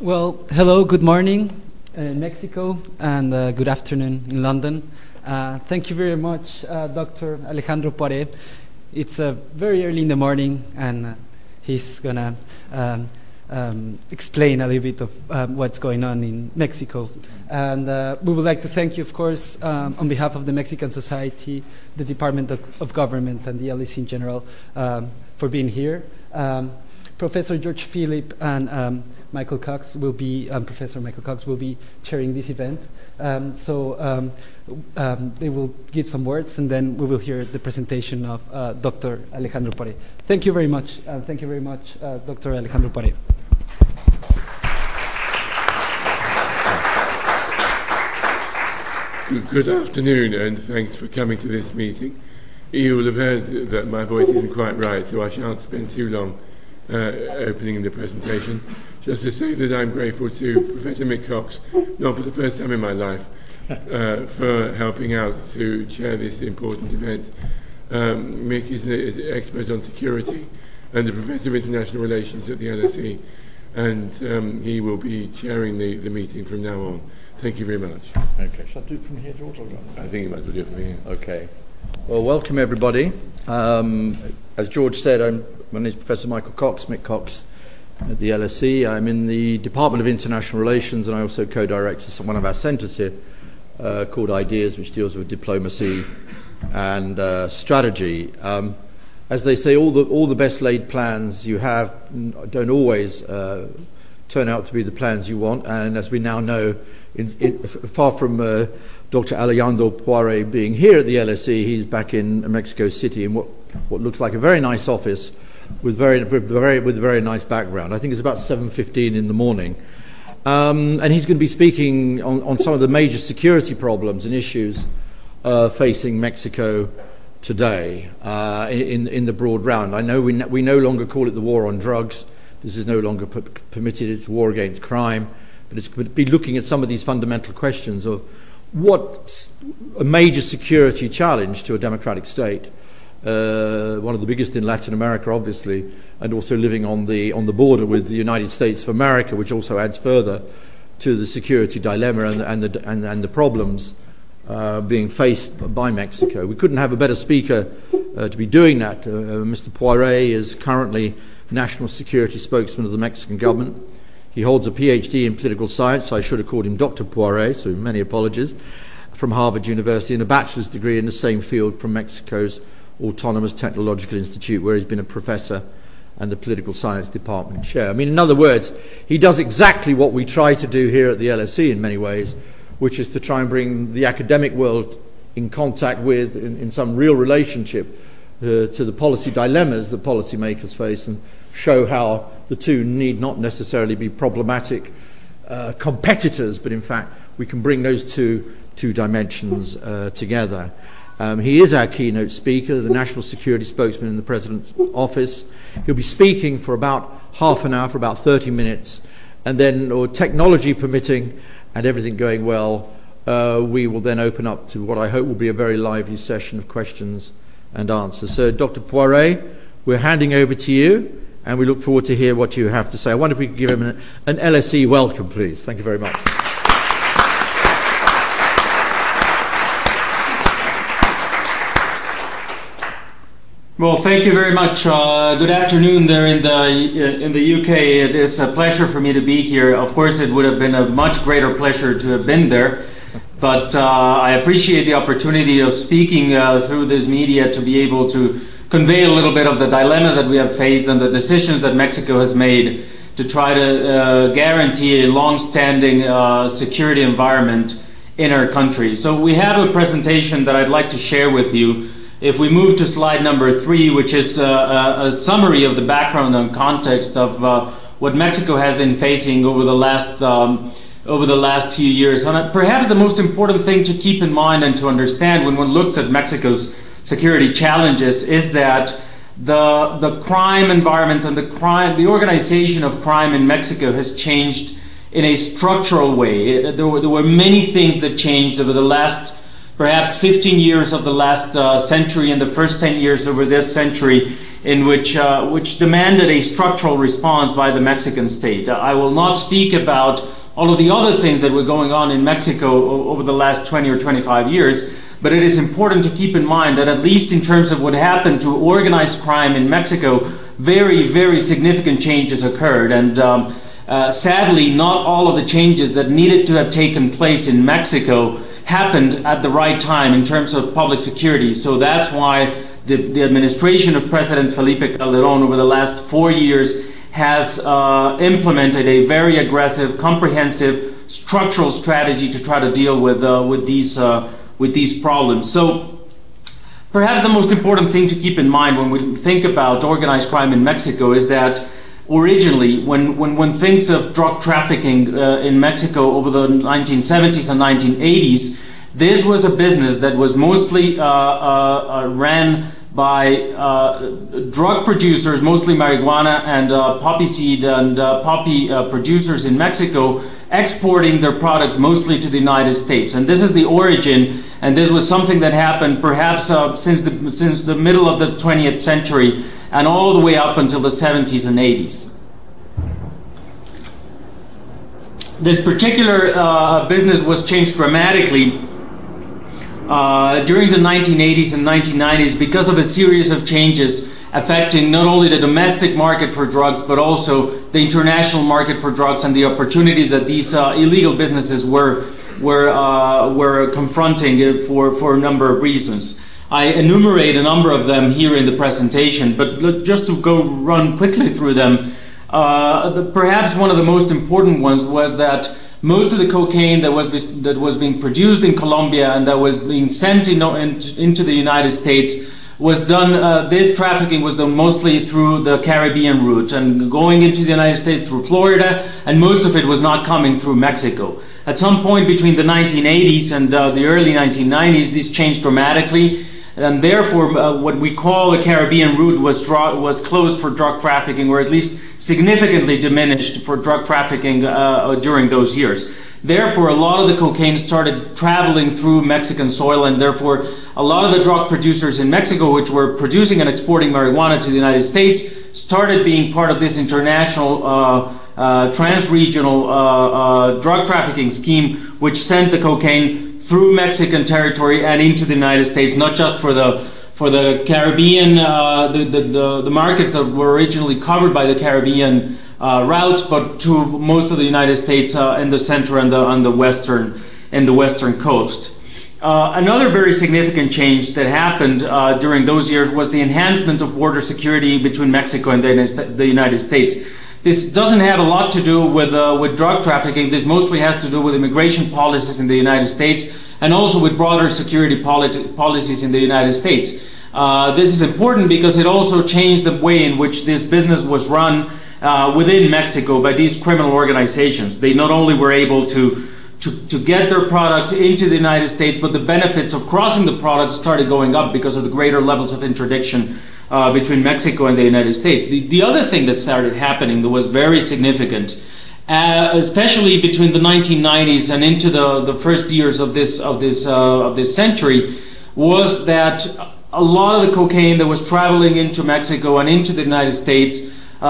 well, hello, good morning in Mexico, and uh, good afternoon in London. Uh, thank you very much, uh, Dr. Alejandro Poiré. It's uh, very early in the morning, and uh, he's gonna um, um, explain a little bit of um, what's going on in Mexico. And uh, we would like to thank you, of course, um, on behalf of the Mexican Society, the Department of, of Government, and the LSE in general, um, for being here. Professor George Philip and um, Michael Cox will be, um, Professor Michael Cox will be chairing this event. Um, so um, um, they will give some words and then we will hear the presentation of uh, Dr. Alejandro Poiré. Thank you very much. Uh, thank you very much, uh, Dr. Alejandro Poiré. Good afternoon, and thanks for coming to this meeting. You will have heard that my voice isn't quite right, so I shan't spend too long uh, opening the presentation. Just to say that I'm grateful to Professor Mick Cox, not for the first time in my life, uh, for helping out to chair this important event. Um, Mick is an expert on security and a professor of international relations at the LSE, and um, he will be chairing the, the meeting from now on. Thank you very much. Okay, shall I do it from here, George? Or I think you might as well do it from here. Okay. Well, welcome everybody. Um, as George said, I'm, my name is Professor Michael Cox, Mick Cox, at the LSE. I'm in the Department of International Relations, and I also co-direct some one of our centres here uh, called Ideas, which deals with diplomacy and uh, strategy. Um, as they say, all the all the best laid plans you have don't always uh, turn out to be the plans you want. And as we now know, in, in, far from uh, Dr. Alejandro Poiré being here at the LSE, he's back in Mexico City in what, what looks like a very nice office with very, with very, with a very nice background. I think it's about 7.15 in the morning. Um, and he's going to be speaking on, on, some of the major security problems and issues uh, facing Mexico today uh, in, in the broad round. I know we, we no longer call it the war on drugs. This is no longer p- permitted. It's war against crime. But it's going to be looking at some of these fundamental questions of what's a major security challenge to a democratic state, uh, one of the biggest in Latin America, obviously, and also living on the, on the border with the United States of America, which also adds further to the security dilemma and, and, the, and, and the problems uh, being faced by Mexico. We couldn't have a better speaker uh, to be doing that. Uh, Mr. Poiré is currently national security spokesman of the Mexican government. He holds a PhD in political science. I should have called him Dr. Poiré, so many apologies, from Harvard University, and a bachelor's degree in the same field from Mexico's Autonomous Technological Institute, where he's been a professor and the political science department chair. I mean, in other words, he does exactly what we try to do here at the LSE in many ways, which is to try and bring the academic world in contact with, in, in some real relationship uh, to the policy dilemmas that policymakers face and show how the two need not necessarily be problematic uh, competitors, but in fact we can bring those two, two dimensions uh, together. Um, he is our keynote speaker, the national security spokesman in the President's office. He'll be speaking for about half an hour, for about 30 minutes, and then, or technology permitting and everything going well, uh, we will then open up to what I hope will be a very lively session of questions and answers. So, Dr. Poiré, we're handing over to you, and we look forward to hear what you have to say. I wonder if we could give him an, an LSE welcome, please. Thank you very much. Well, thank you very much. Uh, good afternoon there in the in the UK. It is a pleasure for me to be here. Of course, it would have been a much greater pleasure to have been there. But uh, I appreciate the opportunity of speaking uh, through this media to be able to convey a little bit of the dilemmas that we have faced and the decisions that Mexico has made to try to uh, guarantee a long-standing uh, security environment in our country. So we have a presentation that I'd like to share with you. If we move to slide number three, which is uh, a, a, summary of the background and context of uh, what Mexico has been facing over the last um, over the last few years. And perhaps the most important thing to keep in mind and to understand when one looks at Mexico's security challenges is that the the crime environment and the crime the organization of crime in Mexico has changed in a structural way. It, there, were, there were many things that changed over the last perhaps 15 years of the last uh, century and the first 10 years over this century in which, uh, which demanded a structural response by the Mexican state. I will not speak about all of the other things that were going on in Mexico over the last 20 or 25 years, but it is important to keep in mind that at least in terms of what happened to organized crime in Mexico, very, very significant changes occurred. And um, uh, sadly, not all of the changes that needed to have taken place in Mexico happened at the right time in terms of public security. So that's why the, the administration of President Felipe Calderon over the last four years has uh, implemented a very aggressive, comprehensive, structural strategy to try to deal with uh, with these uh, with these problems. So. Perhaps the most important thing to keep in mind when we think about organized crime in Mexico is that originally, when, when one thinks of drug trafficking uh, in Mexico over the 1970s and 1980s, this was a business that was mostly uh, uh, uh ran by uh, drug producers, mostly marijuana and uh, poppy seed and uh, poppy producers in Mexico, exporting their product mostly to the United States. And this is the origin, and this was something that happened perhaps uh, since, the, since the middle of the 20th century and all the way up until the 70s and 80s. This particular uh, business was changed dramatically uh, during the 1980s and 1990s because of a series of changes affecting not only the domestic market for drugs but also the international market for drugs and the opportunities that these uh, illegal businesses were were uh, were confronting for for a number of reasons. I enumerate a number of them here in the presentation, but just to go run quickly through them, uh, the, perhaps one of the most important ones was that most of the cocaine that was that was being produced in Colombia and that was being sent in, in, into the United States was done. Uh, this trafficking was done mostly through the Caribbean route and going into the United States through Florida, and most of it was not coming through Mexico. At some point between the 1980s and uh, the early 1990s, this changed dramatically and therefore uh, what we call the Caribbean route was was closed for drug trafficking, or at least significantly diminished for drug trafficking uh, during those years. Therefore, a lot of the cocaine started traveling through Mexican soil, and therefore, a lot of the drug producers in Mexico, which were producing and exporting marijuana to the United States, started being part of this international uh, uh, trans-regional uh, uh, drug trafficking scheme, which sent the cocaine through Mexican territory and into the United States, not just for the for the Caribbean, uh, the, markets that were originally covered by the Caribbean uh, routes, but to most of the United States uh, in the center and the on the western and the western coast. Uh, another very significant change that happened uh, during those years was the enhancement of border security between Mexico and the, the United States. This doesn't have a lot to do with, uh, with drug trafficking. This mostly has to do with immigration policies in the United States and also with broader security politi- policies in the United States. Uh, this is important because it also changed the way in which this business was run uh, within Mexico by these criminal organizations. They not only were able to, to, to get their product into the United States, but the benefits of crossing the product started going up because of the greater levels of interdiction between Mexico and the United States. The, the other thing that started happening that was very significant, uh, especially between the 1990s and into the, the first years of this of this uh, of this century, was that a lot of the cocaine that was traveling into Mexico and into the United States, uh,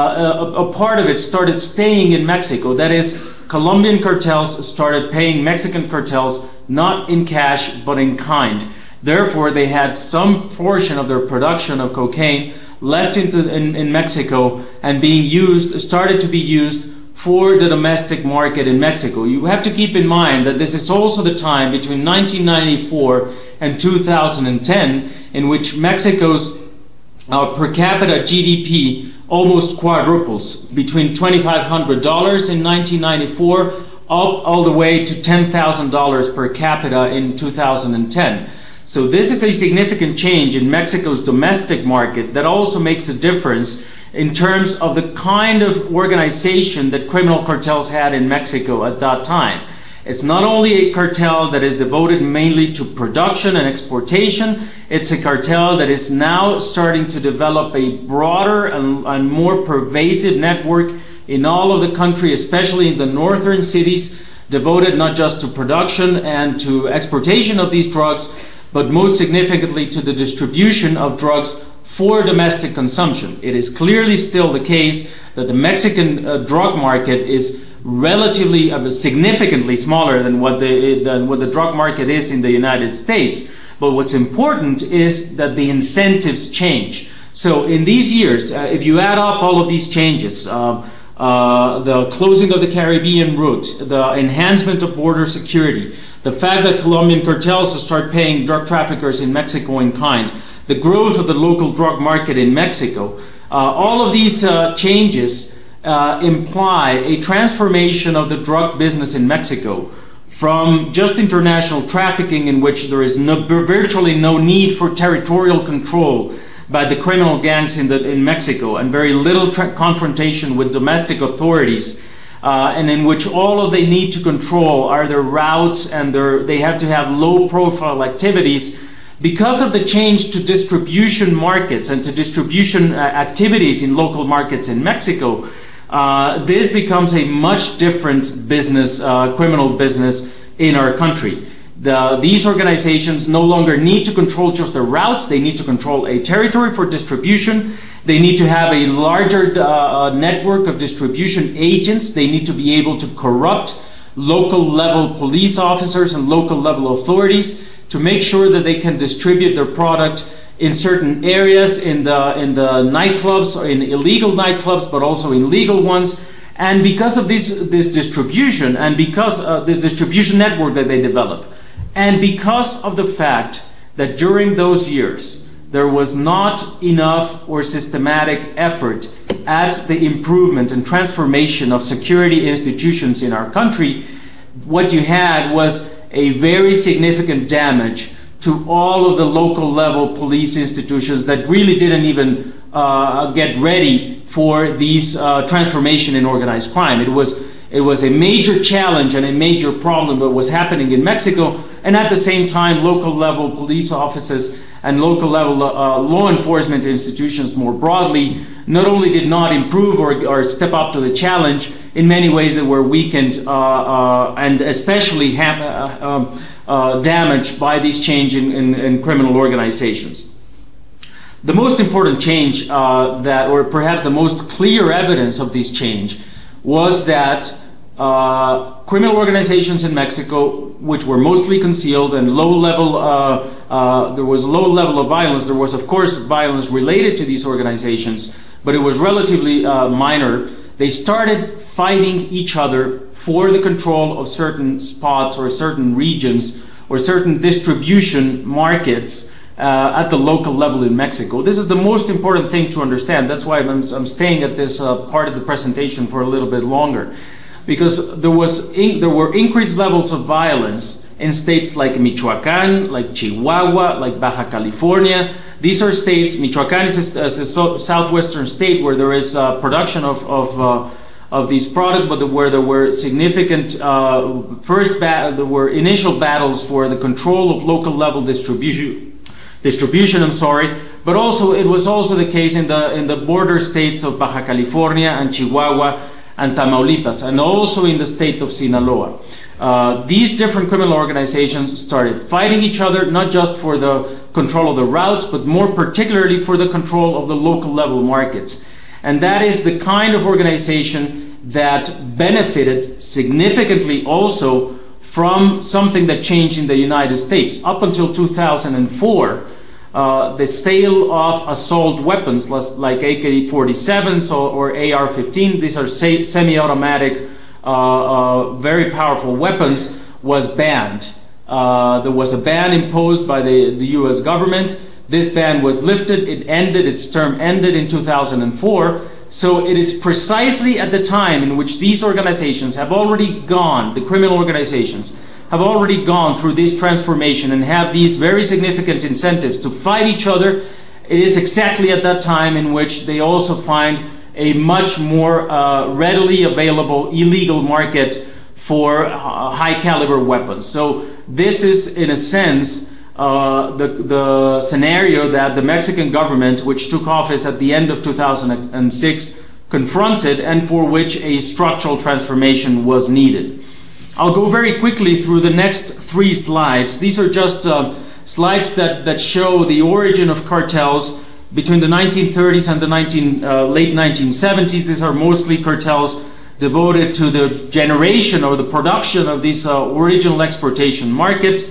a, a part of it started staying in Mexico. That is, Colombian cartels started paying Mexican cartels not in cash but in kind. Therefore, they had some portion of their production of cocaine left into in, in Mexico and being used, started to be used for the domestic market in Mexico. You have to keep in mind that this is also the time between 1994 and 2010 in which Mexico's uh, per capita GDP almost quadruples between $2,500 in 1994 up all the way to $10,000 per capita in 2010. So this is a significant change in Mexico's domestic market that also makes a difference in terms of the kind of organization that criminal cartels had in Mexico at that time. It's not only a cartel that is devoted mainly to production and exportation, it's a cartel that is now starting to develop a broader and, and more pervasive network in all of the country, especially in the northern cities, devoted not just to production and to exportation of these drugs, but most significantly to the distribution of drugs for domestic consumption. It is clearly still the case that the Mexican uh, drug market is relatively uh, significantly smaller than what the than what the drug market is in the United States. But what's important is that the incentives change. So in these years, uh, if you add up all of these changes, uh, uh, the closing of the Caribbean route, the enhancement of border security, the fact that Colombian cartels start paying drug traffickers in Mexico in kind, the growth of the local drug market in Mexico, uh, all of these uh, changes uh, imply a transformation of the drug business in Mexico from just international trafficking in which there is no, virtually no need for territorial control by the criminal gangs in, the, in Mexico and very little confrontation with domestic authorities uh, and in which all of they need to control are their routes and their, they have to have low profile activities because of the change to distribution markets and to distribution uh, activities in local markets in Mexico, uh, this becomes a much different business, uh, criminal business in our country. The, these organizations no longer need to control just the routes, they need to control a territory for distribution. They need to have a larger uh, uh, network of distribution agents. They need to be able to corrupt local level police officers and local level authorities to make sure that they can distribute their product in certain areas in the in the nightclubs or in illegal nightclubs but also in legal ones and because of this this distribution and because uh, this distribution network that they develop and because of the fact that during those years there was not enough or systematic effort at the improvement and transformation of security institutions in our country what you had was a very significant damage to all of the local level police institutions that really didn't even uh, get ready for these uh, transformation in organized crime. It was it was a major challenge and a major problem that was happening in Mexico, and at the same time, local level police offices and local level uh, law enforcement institutions more broadly not only did not improve or, or, step up to the challenge, in many ways they were weakened uh, uh, and especially ha- uh, um, uh, damaged by this change in, in, in, criminal organizations. The most important change uh, that, or perhaps the most clear evidence of this change, was that uh, criminal organizations in Mexico, which were mostly concealed and low level, uh, uh, there was low level of violence. There was, of course, violence related to these organizations, but it was relatively uh, minor. They started fighting each other for the control of certain spots or certain regions or certain distribution markets. Uh, at the local level in Mexico. This is the most important thing to understand. That's why I'm, I'm staying at this part of the presentation for a little bit longer because there was in, there were increased levels of violence in states like Michoacán, like Chihuahua, like Baja California. These are states. Michoacán is a, southwestern state where there is uh, production of of, uh, of these products, but where there were significant uh, first ba- there were initial battles for the control of local level distribution. Distribution, I'm sorry, but also it was also the case in the in the border states of Baja California and Chihuahua and Tamaulipas, and also in the state of Sinaloa. Uh, these different criminal organizations started fighting each other, not just for the control of the routes, but more particularly for the control of the local level markets. And that is the kind of organization that benefited significantly also from something that changed in the United States. Up until 2004, uh, the sale of assault weapons like AK-47s or, or AR-15, these are semi-automatic, uh, uh, very powerful weapons, was banned. Uh, there was a ban imposed by the, the U.S. government. This ban was lifted. It ended. Its term ended in 2004. So it is precisely at the time in which these organizations have already gone, the criminal organizations, have already gone through this transformation and have these very significant incentives to fight each other, it is exactly at that time in which they also find a much more uh, readily available illegal market for uh, high caliber weapons. So this is, in a sense, uh, the, the scenario that the Mexican government, which took office at the end of 2006, confronted and for which a structural transformation was needed. I'll go very quickly through the next three slides. These are just uh, slides that, that show the origin of cartels between the 1930s and the 19, uh, late 1970s. These are mostly cartels devoted to the generation or the production of this uh, original exportation market.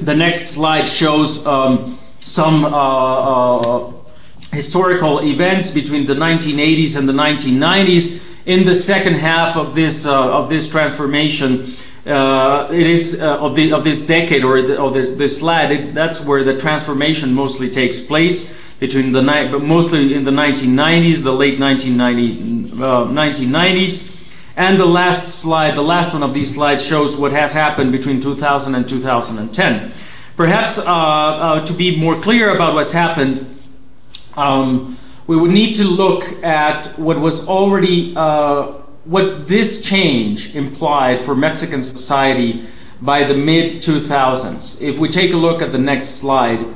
The next slide shows um, some uh, uh, historical events between the 1980s and the 1990s. In the second half of this uh, of this transformation, uh, it is uh, of, the, of this decade or the, of the, this slide. That's where the transformation mostly takes place between the night, but mostly in the 1990s, the late 1990, 1990s. And the last slide, the last one of these slides shows what has happened between 2000 and 2010. Perhaps uh, uh, to be more clear about what's happened, um, we would need to look at what was already, uh, what this change implied for Mexican society by the mid 2000s. If we take a look at the next slide,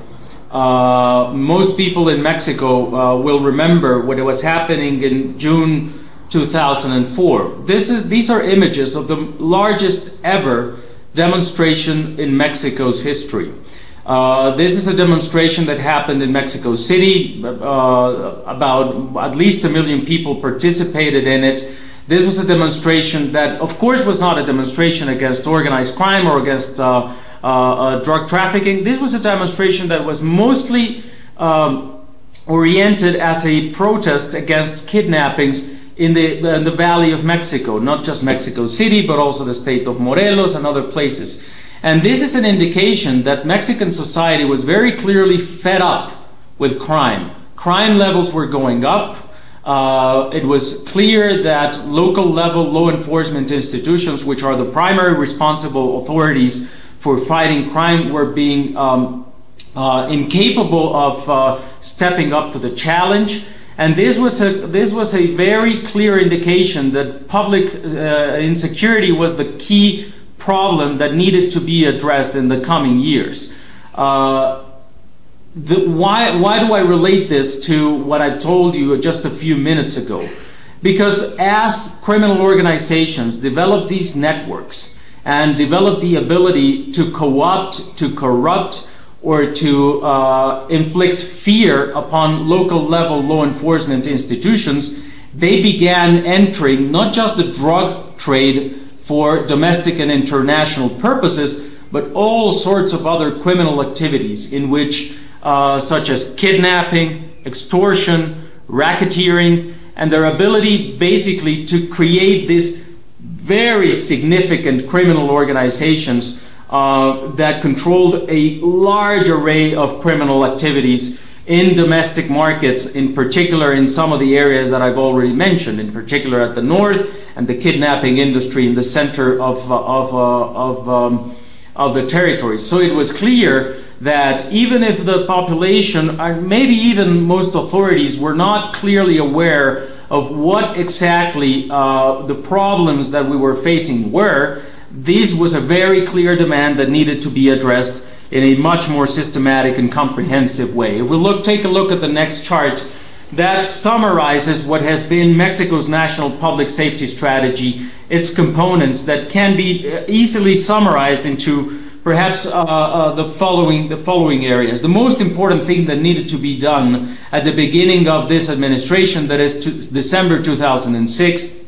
uh, most people in Mexico uh, will remember what was happening in June 2004. This is, these are images of the largest ever demonstration in Mexico's history. Uh, this is a demonstration that happened in Mexico City. Uh, about at least a million people participated in it. This was a demonstration that, of course, was not a demonstration against organized crime or against uh, uh, uh drug trafficking. This was a demonstration that was mostly um, oriented as a protest against kidnappings in the, in the Valley of Mexico, not just Mexico City, but also the state of Morelos and other places. And this is an indication that Mexican society was very clearly fed up with crime. Crime levels were going up. Uh, it was clear that local level law enforcement institutions, which are the primary responsible authorities for fighting crime, were being um, uh, incapable of uh, stepping up to the challenge. And this was a this was a very clear indication that public uh, insecurity was the key problem that needed to be addressed in the coming years. Uh, why do I relate this to what I told you just a few minutes ago? Because as criminal organizations develop these networks and develop the ability to co-opt, to corrupt, or to uh, inflict fear upon local level law enforcement institutions, they began entering not just the drug trade for domestic and international purposes, but all sorts of other criminal activities in which, uh, such as kidnapping, extortion, racketeering, and their ability basically to create these very significant criminal organizations uh, that controlled a large array of criminal activities in domestic markets, in particular in some of the areas that I've already mentioned, in particular at the north and the kidnapping industry in the center of, uh, of, uh, of, um, of the territory. So it was clear that even if the population, maybe even most authorities, were not clearly aware of what exactly uh, the problems that we were facing were, this was a very clear demand that needed to be addressed in a much more systematic and comprehensive way. If we look, take a look at the next chart, that summarizes what has been Mexico's national public safety strategy, its components that can be uh, easily summarized into perhaps uh, uh, the following the following areas. The most important thing that needed to be done at the beginning of this administration, that is December 2006,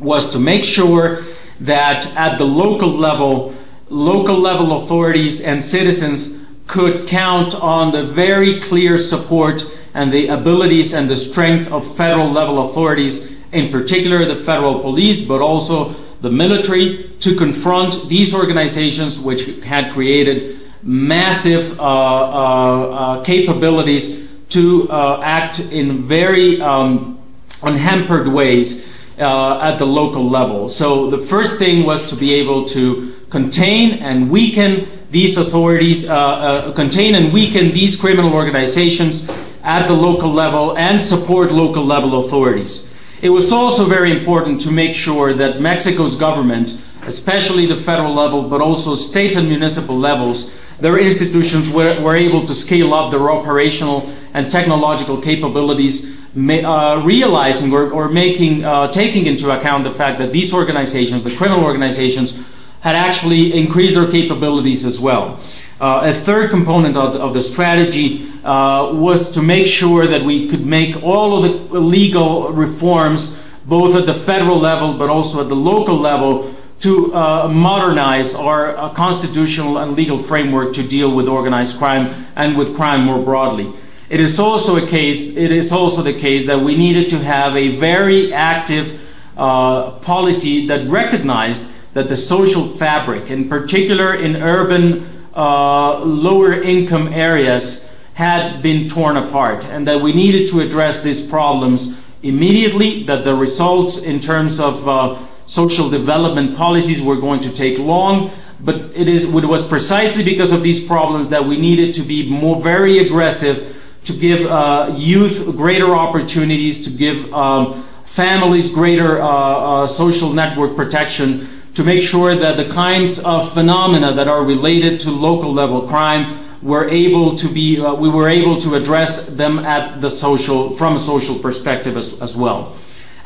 was to make sure that at the local level, local level authorities and citizens could count on the very clear support and the abilities and the strength of federal level authorities, in particular the federal police, but also the military, to confront these organizations which had created massive uh, uh, uh, capabilities to uh, act in very um, unhampered ways uh, at the local level. So the first thing was to be able to contain and weaken these authorities, uh, uh, contain and weaken these criminal organizations at the local level and support local level authorities. It was also very important to make sure that Mexico's government, especially the federal level, but also state and municipal levels, their institutions were, were able to scale up their operational and technological capabilities, uh, realizing or, or making, uh, taking into account the fact that these organizations, the criminal organizations, had actually increased their capabilities as well. Uh, a third component of of the strategy uh, was to make sure that we could make all of the legal reforms, both at the federal level but also at the local level, to uh, modernize our uh, constitutional and legal framework to deal with organized crime and with crime more broadly. It is also a case. It is also the case that we needed to have a very active uh, policy that recognized that the social fabric, in particular in urban uh, lower income areas, had been torn apart, and that we needed to address these problems immediately. That the results in terms of uh, social development policies were going to take long, but it, is, it was precisely because of these problems that we needed to be more very aggressive to give uh, youth greater opportunities, to give um, families greater uh, uh, social network protection, to make sure that the kinds of phenomena that are related to local level crime were able to be, uh, we were able to address them at the social, from a social perspective as, as well.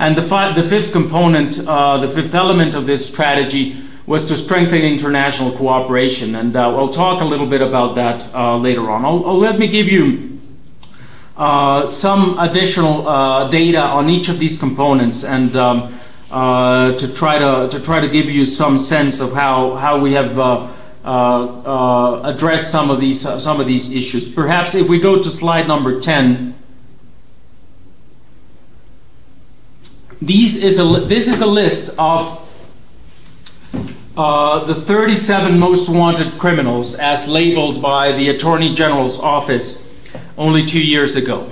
And the, the fifth component, uh, the fifth element of this strategy was to strengthen international cooperation. And uh, I'll talk a little bit about that uh, later on. I'll, I'll, let me give you uh, some additional uh, data on each of these components and um, uh, to try to to try to give you some sense of how how we have addressed some of these some of these issues. Perhaps if we go to slide number 10. These is a, this is a list of uh, the 37 most wanted criminals as labeled by the Attorney General's office only two years ago.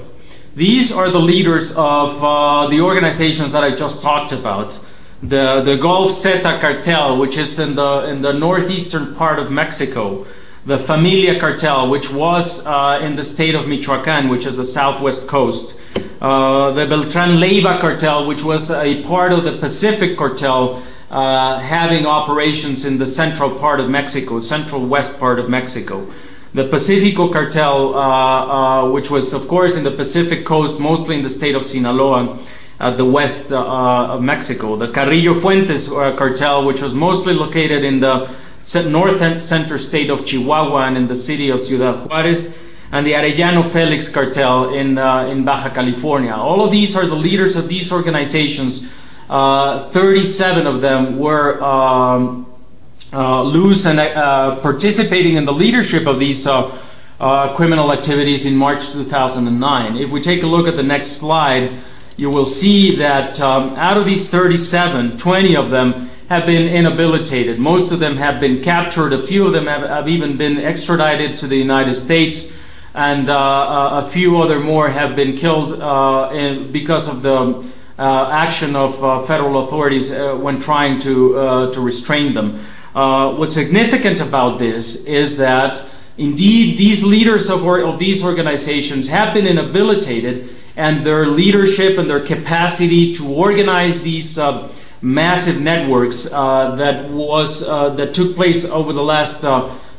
These are the leaders of uh, the organizations that I just talked about. The, the Gulf Zeta cartel, which is in the, in the northeastern part of Mexico. The Familia cartel, which was uh, in the state of Michoacan, which is the southwest coast. Uh, the Beltran Leiva cartel, which was a part of the Pacific cartel, uh, having operations in the central part of Mexico, central west part of Mexico. The Pacifico cartel, uh, uh which was, of course, in the Pacific coast, mostly in the state of Sinaloa, at the west uh, of Mexico. The Carrillo Fuentes cartel, which was mostly located in the north and center state of Chihuahua and in the city of Ciudad Juarez and the Arellano Felix cartel in, uh, in Baja California. All of these are the leaders of these organizations. Uh, 37 of them were um, uh, loose and uh, participating in the leadership of these uh, criminal activities in March 2009. If we take a look at the next slide, you will see that um, out of these 37, 20 of them have been inhabilitated. Most of them have been captured. A few of them have, have even been extradited to the United States and uh, a few other more have been killed uh, in, because of the uh, action of uh, federal authorities uh, when trying to uh, to restrain them. what's significant about this is that indeed these leaders of, or, of these organizations have been inhabilitated, and their leadership and their capacity to organize these massive networks that was that took place over the last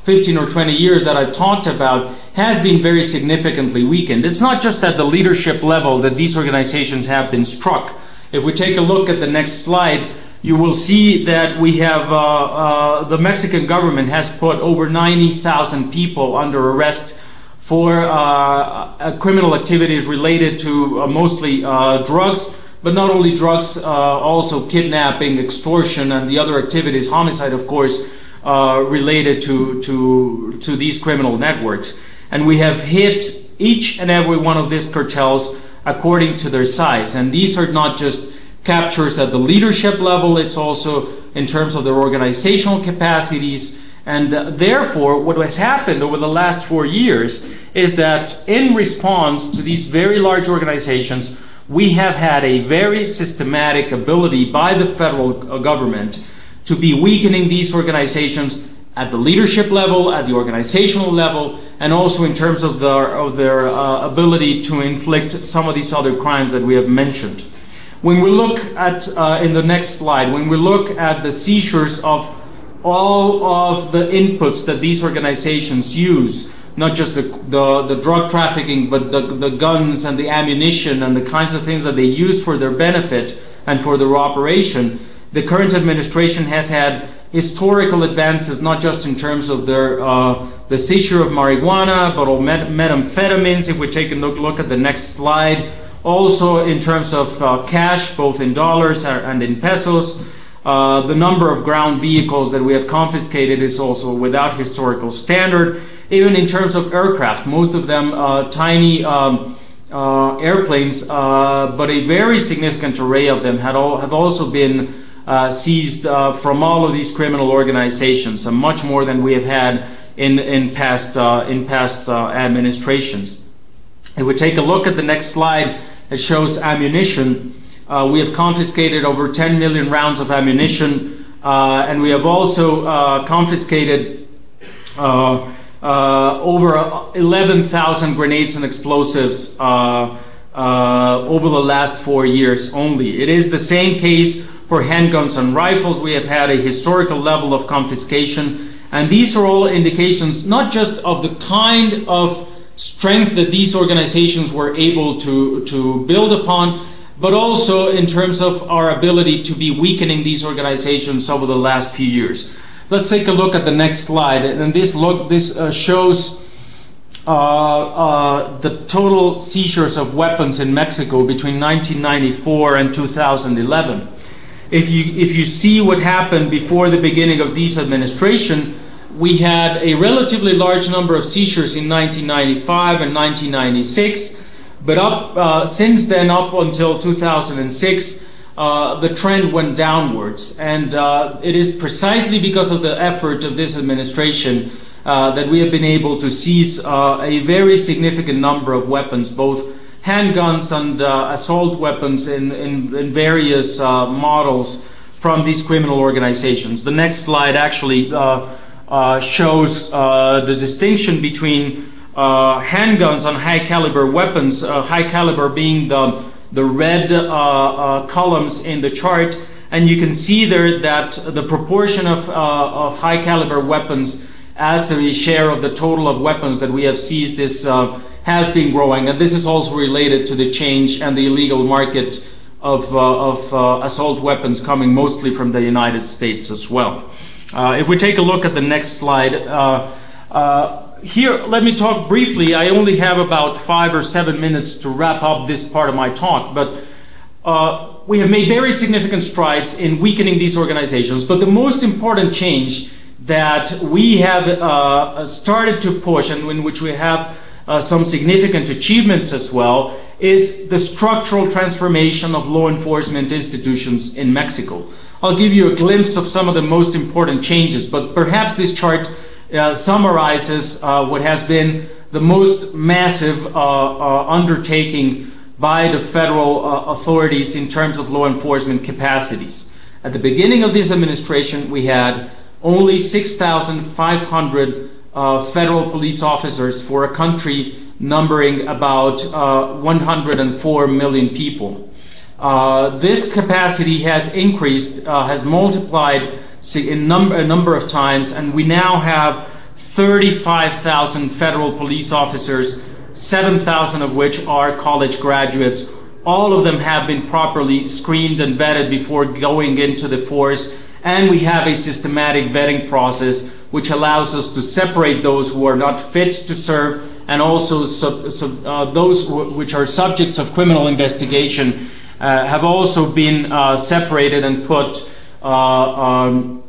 15 or 20 years that I've talked about has been very significantly weakened. It's not just at the leadership level that these organizations have been struck. If we take a look at the next slide, you will see that we have uh, uh, the Mexican government has put over 90,000 people under arrest for uh, uh criminal activities related to uh, mostly uh, drugs, but not only drugs, also kidnapping, extortion, and the other activities, homicide, of course, uh, related to, to, to these criminal networks. And we have hit each and every one of these cartels according to their size. And these are not just captures at the leadership level, it's also in terms of their organizational capacities. And uh, therefore, what has happened over the last four years is that in response to these very large organizations, we have had a very systematic ability by the federal uh, government to be weakening these organizations at the leadership level, at the organizational level, and also in terms of their, of their uh, ability to inflict some of these other crimes that we have mentioned. When we look at, uh, in the next slide, when we look at the seizures of all of the inputs that these organizations use, not just the, the, the drug trafficking, but the, the guns and the ammunition and the kinds of things that they use for their benefit and for their operation, the current administration has had historical advances, not just in terms of their uh, the seizure of marijuana, but of met- methamphetamines. If we take a look, look at the next slide, also in terms of uh, cash, both in dollars and in pesos. Uh, the number of ground vehicles that we have confiscated is also without historical standard. Even in terms of aircraft, most of them uh, tiny um, uh, airplanes, uh, but a very significant array of them all, have also been seized uh, from all of these criminal organizations, much more than we have had in, in past, in past administrations. If we take a look at the next slide, it shows ammunition. Uh, we have confiscated over 10 million rounds of ammunition, uh, and we have also uh, confiscated uh, uh, over 11,000 grenades and explosives uh, over the last four years only. It is the same case for handguns and rifles. We have had a historical level of confiscation, and these are all indications not just of the kind of strength that these organizations were able to, to build upon, but also in terms of our ability to be weakening these organizations over the last few years. Let's take a look at the next slide, and this look this uh, shows uh, uh, the total seizures of weapons in Mexico between 1994 and 2011. If you see what happened before the beginning of this administration, we had a relatively large number of seizures in 1995 and 1996 but up uh, since then, up until 2006, uh, the trend went downwards, and uh, it is precisely because of the effort of this administration uh, that we have been able to seize uh, a very significant number of weapons, both handguns and uh, assault weapons in, in, in various models from these criminal organizations. The next slide actually shows the distinction between uh, handguns and high caliber weapons, uh, high caliber being the, the red uh, columns in the chart. And you can see there that the proportion of, of high caliber weapons as a share of the total of weapons that we have seized is, uh, has been growing. And this is also related to the change and the illegal market of, uh, of uh, assault weapons coming mostly from the United States as well. if we take a look at the next slide, here, let me talk briefly. I only have about five or seven minutes to wrap up this part of my talk, but uh, we have made very significant strides in weakening these organizations. But the most important change that we have uh, started to push, and in which we have uh, some significant achievements as well, is the structural transformation of law enforcement institutions in Mexico. I'll give you a glimpse of some of the most important changes, but perhaps this chart uh, summarizes uh, what has been the most massive uh, undertaking by the federal authorities in terms of law enforcement capacities. At the beginning of this administration, we had only 6,500 uh, federal police officers for a country numbering about uh, 104 million people. Uh, this capacity has increased, has multiplied number, a number of times, and we now have 35,000 federal police officers, 7,000 of which are college graduates. All of them have been properly screened and vetted before going into the force, and we have a systematic vetting process which allows us to separate those who are not fit to serve and also sub, sub, uh, those which are subjects of criminal investigation uh, have also been uh, separated and put uh, um,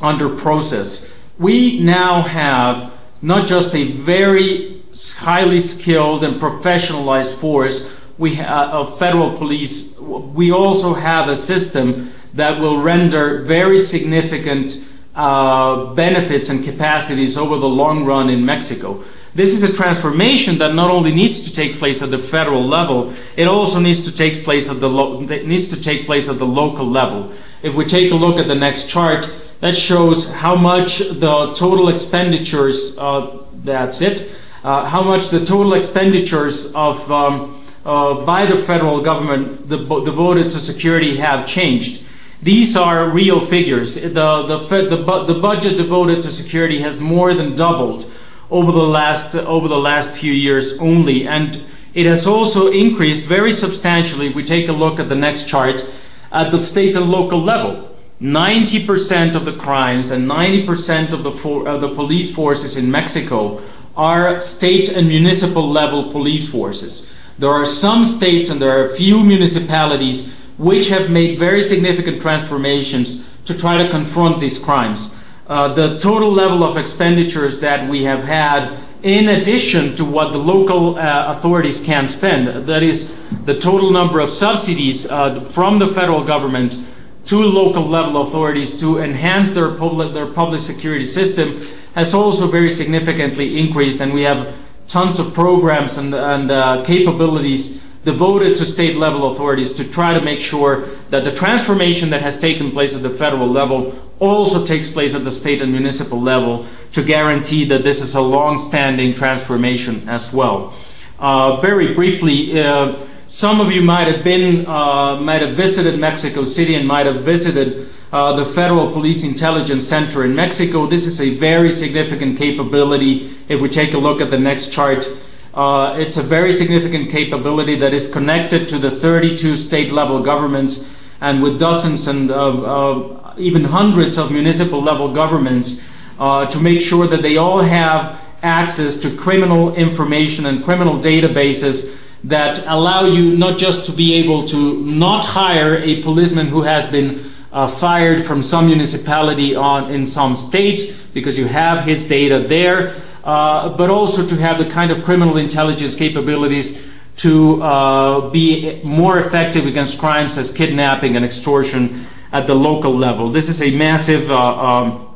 under process. We now have not just a very highly skilled and professionalized force we ha- of federal police, we also have a system that will render very significant uh, benefits and capacities over the long run in Mexico. This is a transformation that not only needs to take place at the federal level, it also needs to take place at the lo- needs to take place at the local level. If we take a look at the next chart, that shows how much the total expenditures. Uh, that's it. Uh, how much the total expenditures of um, uh, by the federal government devoted to security have changed. These are real figures. The, the, the, the budget devoted to security has more than doubled over the last over the last few years only, and it has also increased very substantially. We take a look at the next chart, at the state and local level. 90% of the crimes and 90% of the, for, uh, the police forces in Mexico are state and municipal level police forces. There are some states and there are a few municipalities which have made very significant transformations to try to confront these crimes. Uh, the total level of expenditures that we have had, in addition to what the local uh, authorities can spend, that is, the total number of subsidies uh, from the federal government to local level authorities to enhance their public, their public security system has also very significantly increased, and we have tons of programs and, and uh, capabilities devoted to state level authorities to try to make sure that the transformation that has taken place at the federal level also takes place at the state and municipal level to guarantee that this is a long standing transformation as well. Uh, very briefly, uh, some of you might have been, uh, might have visited Mexico City and might have visited uh, the Federal Police Intelligence Center in Mexico. This is a very significant capability. If we take a look at the next chart, it's a very significant capability that is connected to the 32 state level governments and with dozens and uh, uh, even hundreds of municipal level governments uh, to make sure that they all have access to criminal information and criminal databases that allow you not just to be able to not hire a policeman who has been uh, fired from some municipality in some state because you have his data there, uh, but also to have the kind of criminal intelligence capabilities to uh, be more effective against crimes as kidnapping and extortion at the local level. This is a massive uh, um,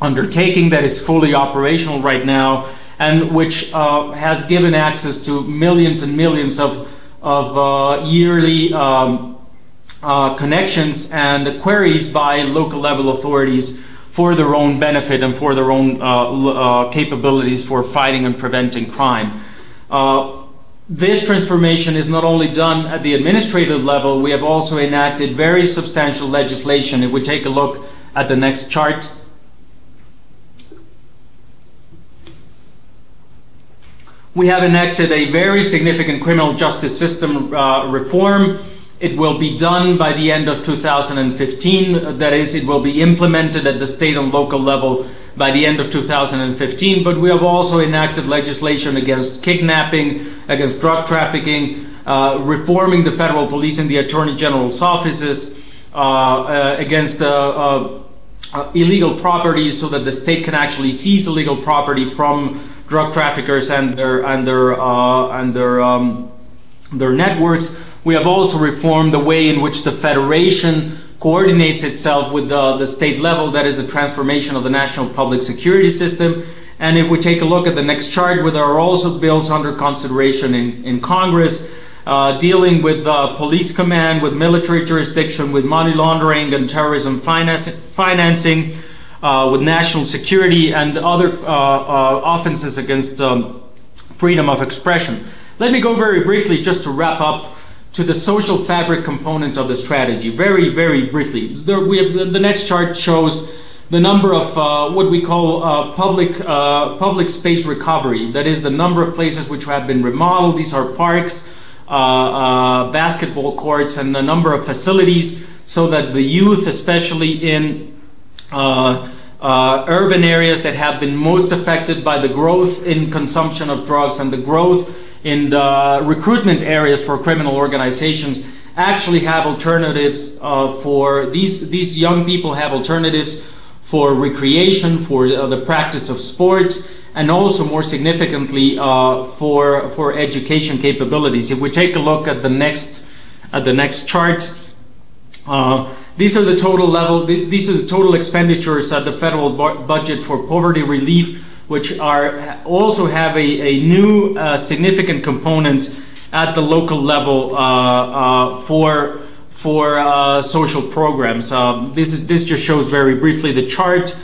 undertaking that is fully operational right now and which uh, has given access to millions and millions of, of uh, yearly um, uh, connections and queries by local level authorities for their own benefit and for their own uh, uh, capabilities for fighting and preventing crime. Uh, this transformation is not only done at the administrative level, we have also enacted very substantial legislation. If we take a look at the next chart, We have enacted a very significant criminal justice system uh, reform. It will be done by the end of 2015. That is, it will be implemented at the state and local level by the end of 2015. But we have also enacted legislation against kidnapping, against drug trafficking, uh, reforming the federal police and the attorney general's offices, uh, uh against uh, uh, illegal property so that the state can actually seize illegal property from drug traffickers and their and their uh, and their um, their networks. We have also reformed the way in which the federation coordinates itself with the, the state level. That is the transformation of the national public security system. And if we take a look at the next chart, where there are also bills under consideration in, in Congress uh, dealing with uh, police command, with military jurisdiction, with money laundering and terrorism finance, financing uh, with national security and other uh, uh, offenses against um, freedom of expression. Let me go very briefly just to wrap up to the social fabric component of the strategy. Very, very briefly. There, have, the next chart shows the number of uh, what we call uh, public uh, public space recovery. That is the number of places which have been remodeled. These are parks, basketball courts, and a number of facilities so that the youth, especially in uh, uh, urban areas that have been most affected by the growth in consumption of drugs and the growth in the recruitment areas for criminal organizations actually have alternatives uh, for these these young people have alternatives for recreation, for uh, the practice of sports, and also more significantly uh, for for education capabilities. If we take a look at the next at the next chart. Uh, these are the total level. These are the total expenditures at the federal budget for poverty relief, which are also have a, new uh, significant component at the local level uh, uh, for for social programs. Um, this is this just shows very briefly the chart.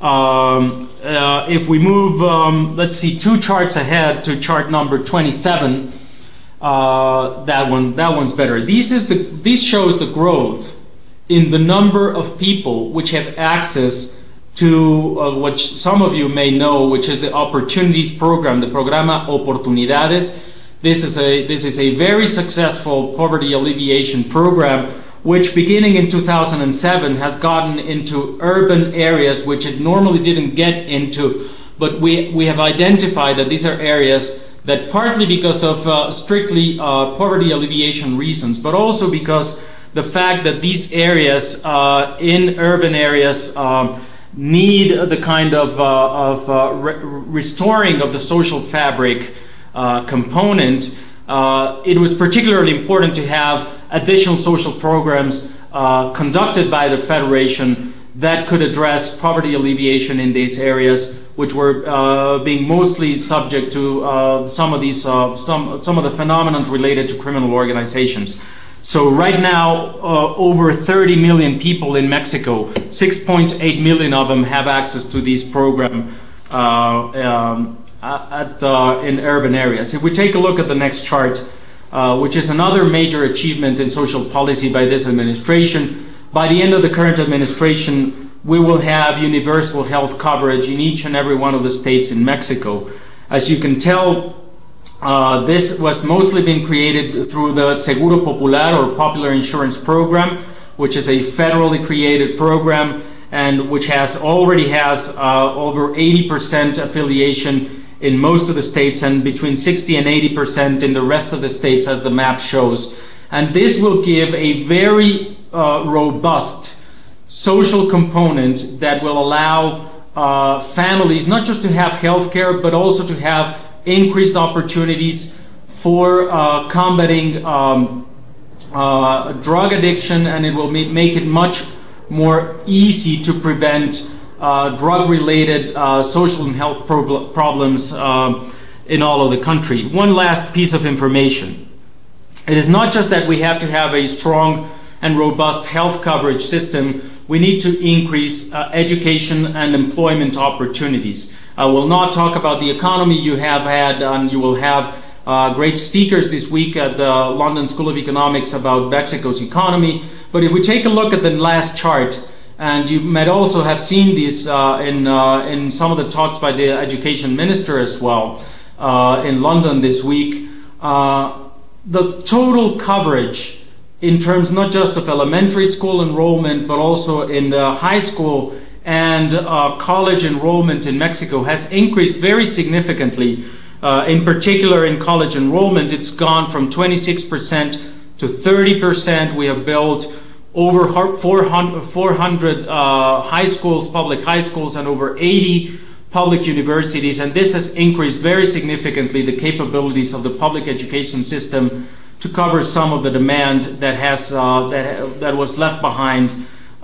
Um, if we move, um, let's see, two charts ahead to chart number 27. Uh, that one, that one's better. This is the this shows the growth in the number of people which have access to uh, what some of you may know, which is the Opportunities Program, the Programa Oportunidades. This is a this is a very successful poverty alleviation program, which beginning in 2007 has gotten into urban areas which it normally didn't get into. But we we have identified that these are areas that partly because of uh, strictly uh, poverty alleviation reasons, but also because the fact that these areas uh, in urban areas um, need the kind of, uh, of uh, re- restoring of the social fabric uh, component, uh, it was particularly important to have additional social programs uh, conducted by the Federation that could address poverty alleviation in these areas, which were uh, being mostly subject to some of these some some of the phenomena related to criminal organizations. So right now, uh, over 30 million people in Mexico, 6.8 million of them have access to this program uh, um, at, uh, in urban areas. If we take a look at the next chart, uh, which is another major achievement in social policy by this administration, by the end of the current administration, we will have universal health coverage in each and every one of the states in Mexico. As you can tell, uh, this was mostly been created through the Seguro Popular or Popular Insurance Program, which is a federally created program and which has already has uh, over 80% affiliation in most of the states and between 60 and 80% in the rest of the states as the map shows. And this will give a very uh, robust social component that will allow uh, families not just to have health care but also to have increased opportunities for uh, combating um, uh, drug addiction, and it will make it much more easy to prevent uh, drug-related social and health prob- problems in all of the country. One last piece of information. It is not just that we have to have a strong and robust health coverage system, we need to increase uh, education and employment opportunities. I will not talk about the economy you have had, and you will have uh, great speakers this week at the London School of Economics about Mexico's economy. But if we take a look at the last chart, and you might also have seen this uh, in, uh, in some of the talks by the education minister as well uh, in London this week, uh, the total coverage in terms not just of elementary school enrollment, but also in the high school and uh, college enrollment in Mexico has increased very significantly. Uh, in particular, in college enrollment, it's gone from 26% to 30%. We have built over 400, 400 uh, high schools, public high schools, and over 80 public universities, and this has increased very significantly the capabilities of the public education system to cover some of the demand that has uh, that, that was left behind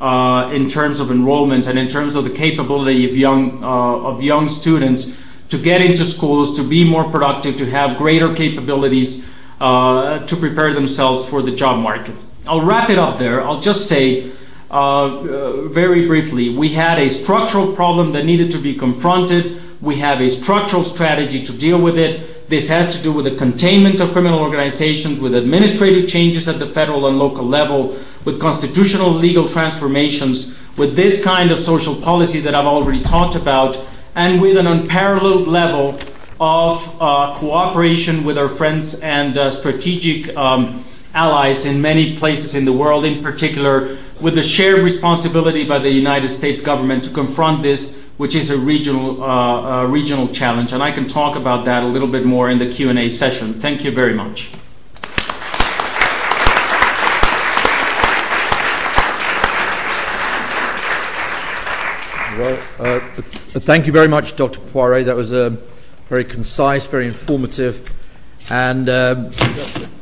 uh, in terms of enrollment and in terms of the capability of young, uh, of young students to get into schools, to be more productive, to have greater capabilities uh, to prepare themselves for the job market. I'll wrap it up there. I'll just say uh, uh, very briefly we had a structural problem that needed to be confronted. We have a structural strategy to deal with it. This has to do with the containment of criminal organizations, with administrative changes at the federal and local level, with constitutional legal transformations, with this kind of social policy that I've already talked about, and with an unparalleled level of uh, cooperation with our friends and uh, strategic um, allies in many places in the world, in particular with the shared responsibility by the United States government to confront this, which is a regional, uh, uh regional challenge. And I can talk about that a little bit more in the Q&A session. Thank you very much. Well, uh, thank you very much, Dr. Poiré. That was a very concise, very informative, and um,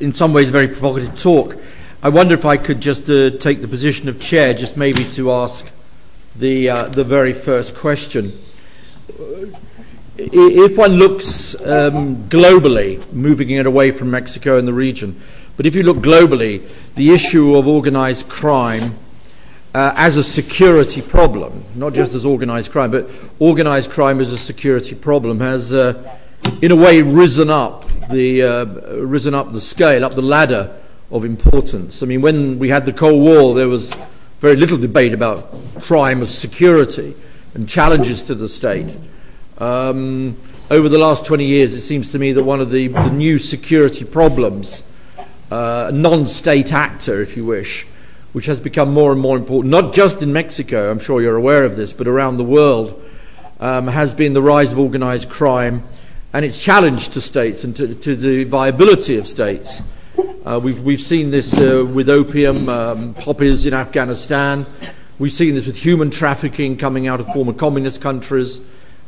in some ways, very provocative talk. I wonder if I could just uh, take the position of chair, just maybe to ask the uh, the very first question. If one looks um, globally, moving it away from Mexico and the region, but if you look globally, the issue of organized crime uh, as a security problem, not just as organized crime, but organized crime as a security problem, has uh, in a way risen up the uh, risen up the scale, up the ladder of importance. I mean, when we had the Cold War, there was very little debate about crime of security and challenges to the state. Um, over the last 20 years, it seems to me that one of the, the new security problems, uh, a non state actor, if you wish, which has become more and more important, not just in Mexico, I'm sure you're aware of this, but around the world, um, has been the rise of organized crime and its challenge to states and to, to the viability of states. Uh, we've, we've seen this uh, with opium, um, poppies in Afghanistan. We've seen this with human trafficking coming out of former communist countries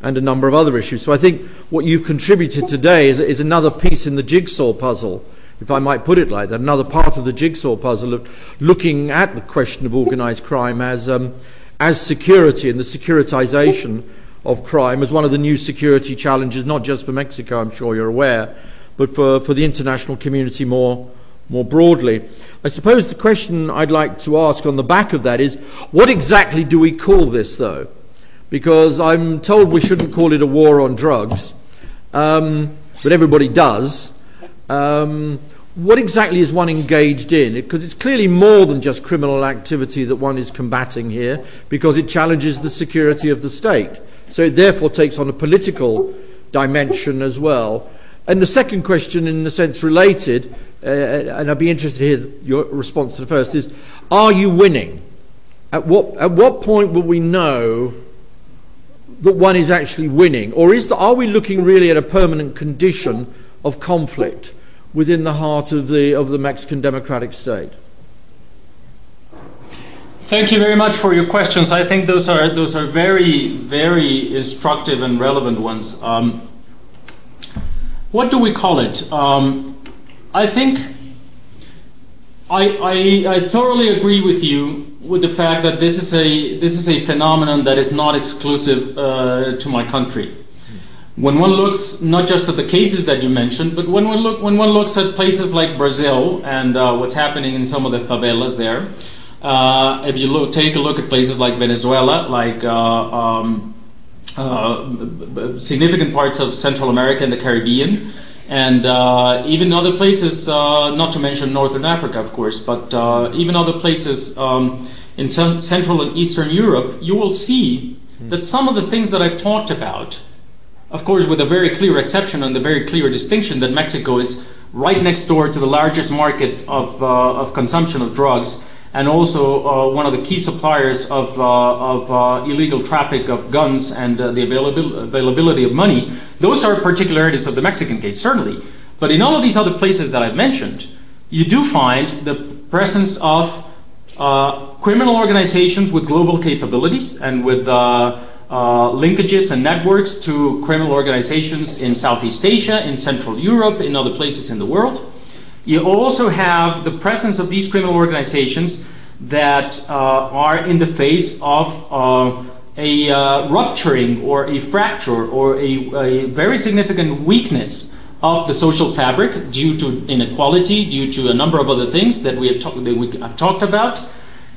and a number of other issues. So I think what you've contributed today is, is another piece in the jigsaw puzzle, if I might put it like that, another part of the jigsaw puzzle of looking at the question of organized crime as, um, as security and the securitization of crime as one of the new security challenges, not just for Mexico, I'm sure you're aware, but for, for the international community more, more broadly. I suppose the question I'd like to ask on the back of that is what exactly do we call this, though? Because I'm told we shouldn't call it a war on drugs, um, but everybody does. Um, what exactly is one engaged in? Because it's clearly more than just criminal activity that one is combating here, because it challenges the security of the state. So it therefore takes on a political dimension as well. And the second question, in the sense related, uh, and I'd be interested to hear your response to the first, is Are you winning? At what, at what point will we know that one is actually winning? Or is the, are we looking really at a permanent condition of conflict within the heart of the, of the Mexican democratic state? Thank you very much for your questions. I think those are those are very very instructive and relevant ones. Um, what do we call it? Um, I think I, I, I thoroughly agree with you with the fact that this is a this is a phenomenon that is not exclusive uh, to my country. When one looks not just at the cases that you mentioned, but when one look when one looks at places like Brazil and uh, what's happening in some of the favelas there, uh, if you look, take a look at places like Venezuela, like uh, um, uh, significant parts of Central America and the Caribbean, and uh, even other places, uh, not to mention Northern Africa, of course, but uh, even other places um, in Central and Eastern Europe, you will see that some of the things that I've talked about, of course, with a very clear exception and a very clear distinction that Mexico is right next door to the largest market of, of consumption of drugs and also uh, one of the key suppliers of, uh, of uh, illegal traffic of guns and the availability, availability of money. Those are particularities of the Mexican case, certainly. But in all of these other places that I've mentioned, you do find the presence of criminal organizations with global capabilities and with uh, linkages and networks to criminal organizations in Southeast Asia, in Central Europe, in other places in the world. You also have the presence of these criminal organizations that uh, are in the face of uh, a uh, rupturing or a fracture or a, very significant weakness of the social fabric due to inequality, due to a number of other things that we have, talked about.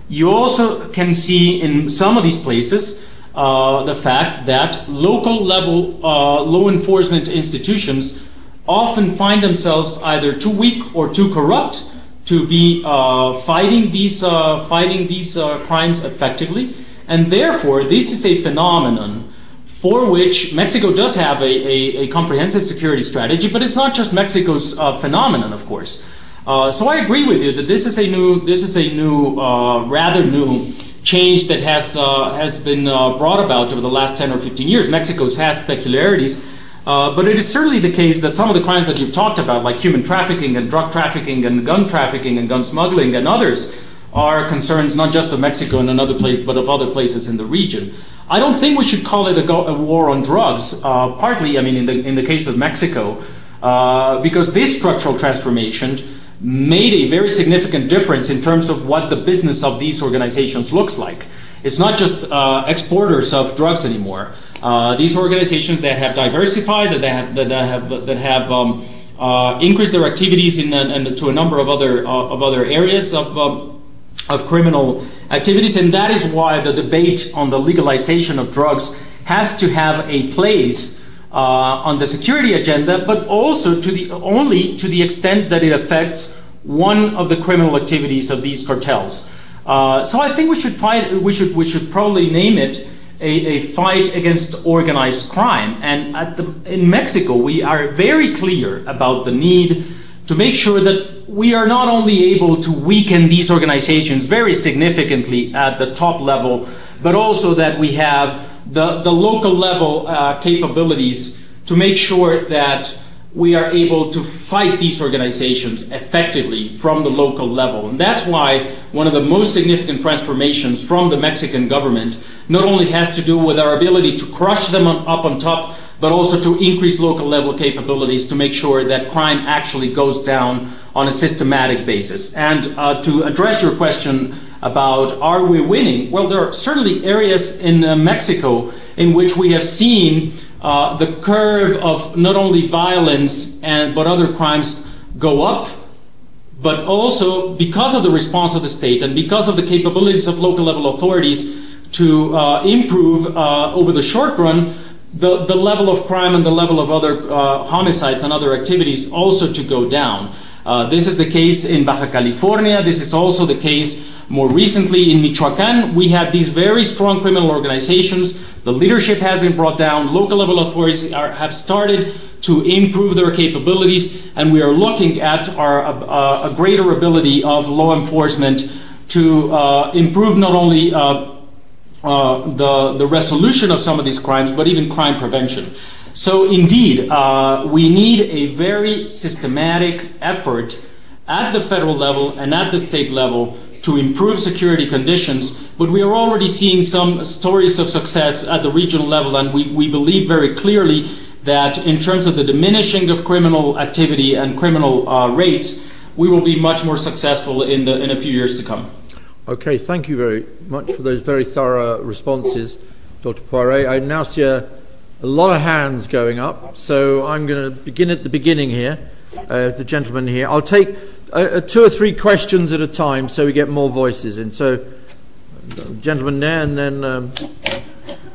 You also can see in some of these places the fact that local level law enforcement institutions often find themselves either too weak or too corrupt to be uh, fighting these uh, fighting these uh, crimes effectively, and therefore this is a phenomenon for which Mexico does have a, a, a comprehensive security strategy, but it's not just Mexico's uh, phenomenon, of course. Uh, so I agree with you that this is a new this is a new uh, rather new change that has has been brought about over the last 10 or 15 years. Mexico's has peculiarities but it is certainly the case that some of the crimes that you've talked about, like human trafficking and drug trafficking and gun trafficking and gun smuggling and others, are concerns not just of Mexico and another place, but of other places in the region. I don't think we should call it a, go- a war on drugs. Uh, partly, I mean, in the in the case of Mexico, uh, because this structural transformation made a very significant difference in terms of what the business of these organizations looks like. It's not just uh, exporters of drugs anymore. Uh, these organizations that have diversified, that have that have that have um, uh, increased their activities in, to a number of other uh, of other areas of um, of criminal activities, and that is why the debate on the legalization of drugs has to have a place uh, on the security agenda, but also to the only to the extent that it affects one of the criminal activities of these cartels. Uh, so I think we should fight. We should we should probably name it a, fight against organized crime. And the, in Mexico, we are very clear about the need to make sure that we are not only able to weaken these organizations very significantly at the top level, but also that we have the, the local level uh, capabilities to make sure that we are able to fight these organizations effectively from the local level. And that's why one of the most significant transformations from the Mexican government not only has to do with our ability to crush them on, up on top, but also to increase local level capabilities to make sure that crime actually goes down on a systematic basis. And uh, to address your question about are we winning, well, there are certainly areas in uh, Mexico in which we have seen the curve of not only violence and but other crimes go up, but also because of the response of the state and because of the capabilities of local level authorities to uh, improve uh, over the short run the, the level of crime and the level of other uh, homicides and other activities also to go down. Uh, this is the case in Baja California. This is also the case more recently in Michoacan. We had these very strong criminal organizations. The leadership has been brought down. Local level authorities have started to improve their capabilities, and we are looking at our, uh, a greater ability of law enforcement to uh, improve not only uh, uh, the, the resolution of some of these crimes, but even crime prevention. So indeed, uh, we need a very systematic effort at the federal level and at the state level to improve security conditions, but we are already seeing some stories of success at the regional level, and we, we believe very clearly that in terms of the diminishing of criminal activity and criminal uh, rates, we will be much more successful in, the, in a few years to come. Okay, thank you very much for those very thorough responses, Dr. Poiré. I now see a a lot of hands going up, so I'm going to begin at the beginning here. Uh, the gentleman here. I'll take uh, uh, two or three questions at a time so we get more voices in. So, gentleman there, and then um,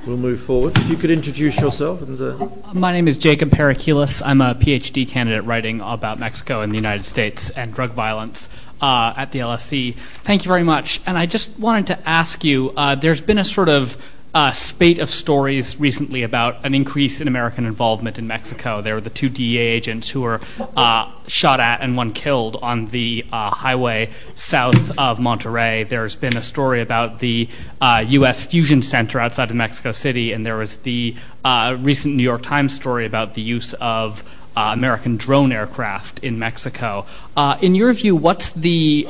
we'll move forward. If you could introduce yourself. And, uh... My name is Jacob Parakilas. I'm a PhD candidate writing about Mexico and the United States and drug violence. Uh, at the LSE. Thank you very much. And I just wanted to ask you uh, there's been a sort of uh, spate of stories recently about an increase in American involvement in Mexico. There were the two DEA agents who were uh, shot at and one killed on the uh, highway south of Monterrey. There's been a story about the U.S. Uh, fusion center outside of Mexico City, and there was the uh, recent New York Times story about the use of uh, American drone aircraft in Mexico. Uh, in your view, what's the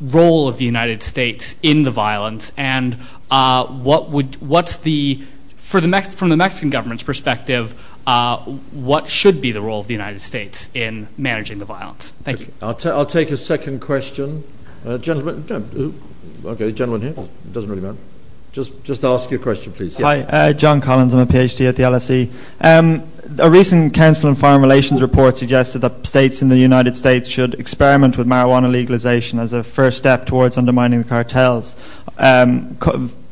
role of the United States in the violence, and what would what's the for the Mex- from the Mexican government's perspective, uh, what should be the role of the United States in managing the violence? Thank okay. you. I'll, ta- I'll take a second question, uh, gentleman. No, okay, gentleman here doesn't really matter. Just, just ask your question, please. Yeah. Hi, uh, John Collins. I'm a PhD at the LSE. Um, a recent Council on Foreign Relations report suggested that states in the United States should experiment with marijuana legalization as a first step towards undermining the cartels.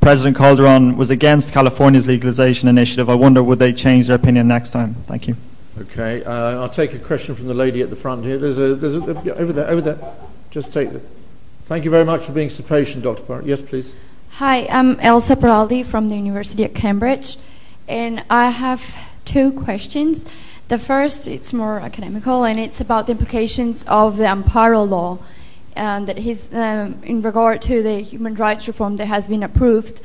President Calderon was against California's legalization initiative. I wonder would they change their opinion next time? Thank you. Okay, uh, I'll take a question from the lady at the front here. There's a, there's a, over there, over there. Just take the. Thank you very much for being so patient, Dr. Parr. Yes, please. Hi, I'm Elsa Peraldi from the University of Cambridge, and I have two questions. The first, it's more academical, and it's about the implications of the Amparo law um, that is um, in regard to the human rights reform that has been approved,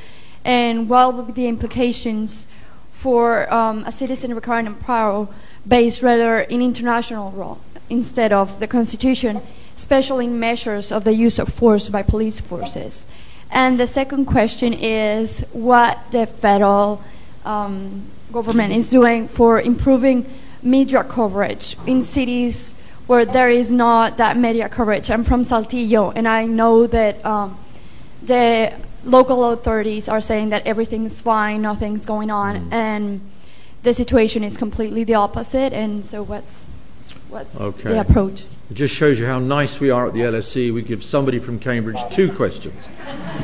and what will be the implications for um, a citizen requiring amparo based rather in international law instead of the Constitution, especially in measures of the use of force by police forces. And the second question is what the federal um, government is doing for improving media coverage in cities where there is not that media coverage. I'm from Saltillo, and I know that um, the local authorities are saying that everything's fine, nothing's going on, mm. and the situation is completely the opposite. And so, what's what's okay. the approach? It just shows you how nice we are at the LSE. We give somebody from Cambridge two questions.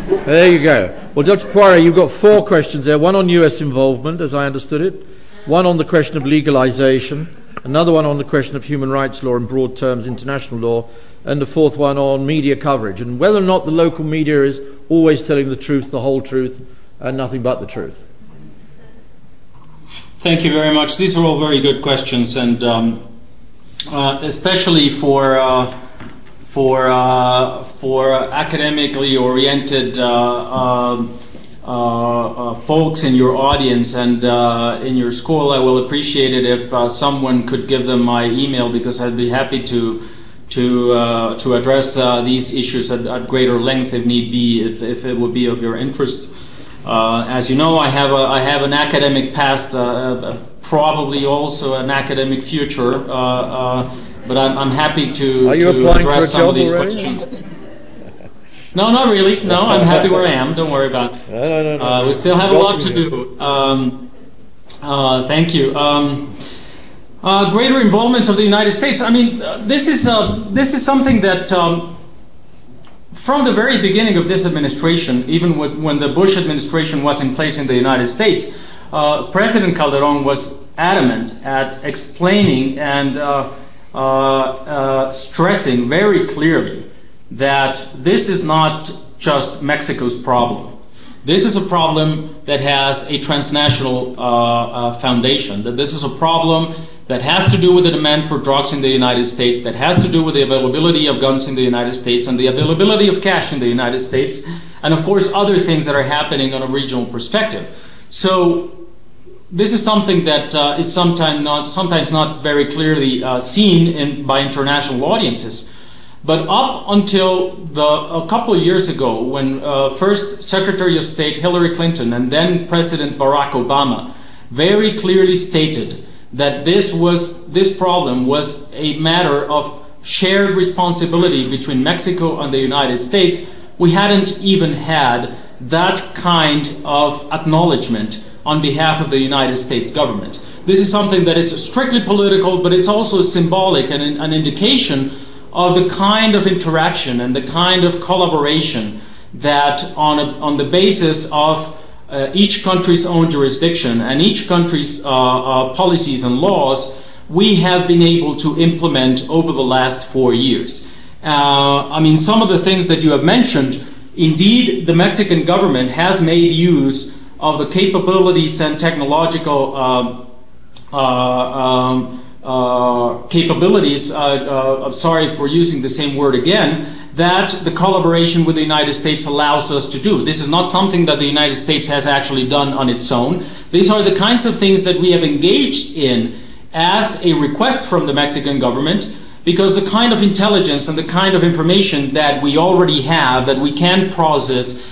there you go. Well, Dr. Poiré, you've got four questions there. One on U.S. involvement, as I understood it. One on the question of legalization another one on the question of human rights law in broad terms, international law, and the fourth one on media coverage and whether or not the local media is always telling the truth, the whole truth, and nothing but the truth. Thank you very much. These are all very good questions, and um, uh, especially for uh, for uh, for academically oriented uh, um, folks in your audience and in your school. I will appreciate it if someone could give them my email because I'd be happy to to to address these issues at, at, greater length if need be, if, if it would be of your interest. Uh, as you know, I have a, I have an academic past, uh, uh probably also an academic future, uh, uh, but I'm, I'm, happy to, to address some of these already? questions. No, not really. No, I'm happy where I am. Don't worry about it. No, no, no, no. we still have a lot to do. Um, thank you. Um, greater involvement of the United States. I mean, this is this is something that. Um, from the very beginning of this administration, even when the Bush administration was in place in the United States, uh, President Calderon was adamant at explaining and uh, uh, uh, stressing very clearly that this is not just Mexico's problem. This is a problem that has a transnational uh, uh, foundation, that this is a problem that has to do with the demand for drugs in the United States, that has to do with the availability of guns in the United States and the availability of cash in the United States, and of course other things that are happening on a regional perspective. So this is something that uh, is sometimes not, sometimes not very clearly uh, seen in, by international audiences. But up until the, a couple of years ago, when uh, first Secretary of State Hillary Clinton and then President Barack Obama very clearly stated that this was this problem was a matter of shared responsibility between Mexico and the United States, we hadn't even had that kind of acknowledgement on behalf of the United States government. This is something that is strictly political, but it's also symbolic and an indication of the kind of interaction and the kind of collaboration that on, a, on the basis of uh, each country's own jurisdiction and each country's uh, uh, policies and laws, we have been able to implement over the last four years. I mean, some of the things that you have mentioned, indeed, the Mexican government has made use of the capabilities and technological um, capabilities. I'm sorry for using the same word again that the collaboration with the United States allows us to do. This is not something that the United States has actually done on its own. These are the kinds of things that we have engaged in as a request from the Mexican government because the kind of intelligence and the kind of information that we already have that we can process uh,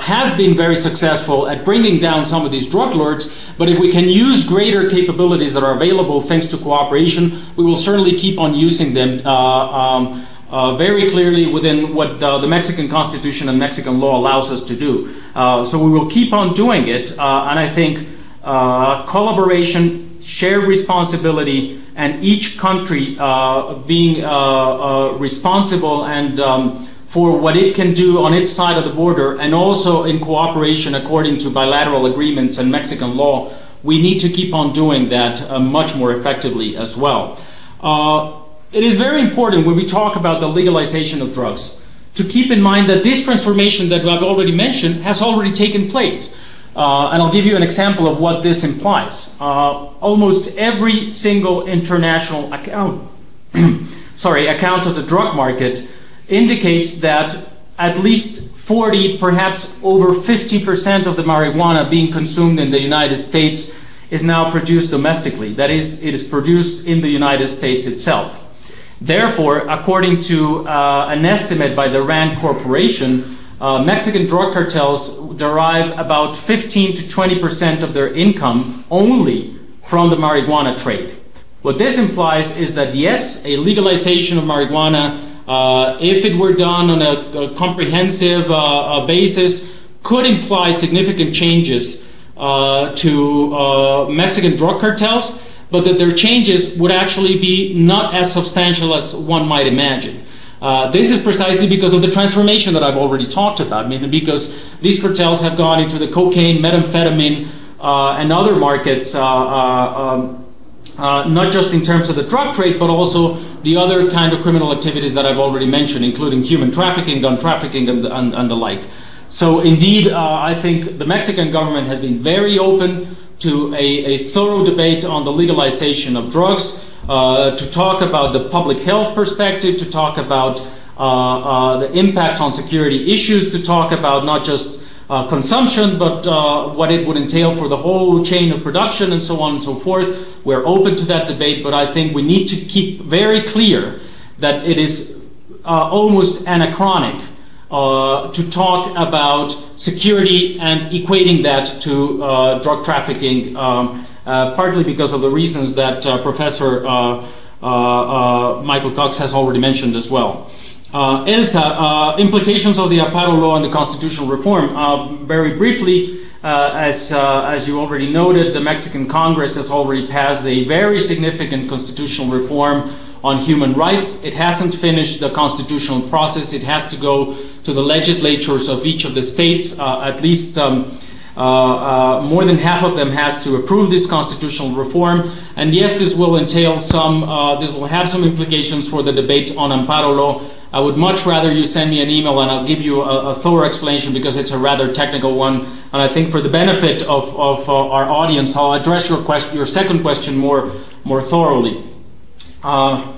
has been very successful at bringing down some of these drug lords. But if we can use greater capabilities that are available thanks to cooperation, we will certainly keep on using them. Uh, um, uh, very clearly within what the, Mexican Constitution and Mexican law allows us to do. Uh, so we will keep on doing it, uh, and I think uh, collaboration, shared responsibility, and each country uh, being uh, responsible and um, for what it can do on its side of the border, and also in cooperation according to bilateral agreements and Mexican law, we need to keep on doing that much more effectively as well. It is very important when we talk about the legalization of drugs to keep in mind that this transformation that I've already mentioned has already taken place. Uh, and I'll give you an example of what this implies. Uh, almost every single international account, sorry, account of the drug market indicates that at least 40, perhaps over 50% of the marijuana being consumed in the United States is now produced domestically. That is, it is produced in the United States itself. Therefore, according to uh, an estimate by the RAND Corporation, uh, Mexican drug cartels derive about 15 to 20 percent of their income only from the marijuana trade. What this implies is that yes, a legalization of marijuana, if it were done on a, comprehensive uh, basis, could imply significant changes uh, to uh, Mexican drug cartels but that their changes would actually be not as substantial as one might imagine. Uh, this is precisely because of the transformation that I've already talked about, meaning because these cartels have gone into the cocaine, methamphetamine, uh, and other markets uh, uh um, uh, not just in terms of the drug trade, but also the other kind of criminal activities that I've already mentioned, including human trafficking, gun trafficking, and, and, and the like. So, indeed, uh, I think the Mexican government has been very open to a, a thorough debate on the legalization of drugs, uh, to talk about the public health perspective, to talk about uh, uh, the impact on security issues, to talk about not just consumption, but what it would entail for the whole chain of production and so on and so forth. We're open to that debate, but I think we need to keep very clear that it is uh, almost anachronic uh, to talk about security and equating that to uh, drug trafficking, um, partly because of the reasons that Professor Michael Cox has already mentioned as well. ELSA, implications of the Amparo law and the constitutional reform. Very briefly, as, uh, you already noted, the Mexican Congress has already passed a very significant constitutional reform on human rights. It hasn't finished the constitutional process. It has to go to the legislatures of each of the states. Uh, at least um, more than half of them has to approve this constitutional reform. And yes, this will entail some, this will have some implications for the debate on Amparo law I would much rather you send me an email and I'll give you a thorough explanation because it's a rather technical one. And I think for the benefit of, of uh, our audience, I'll address your question, your second question more, more thoroughly. Uh,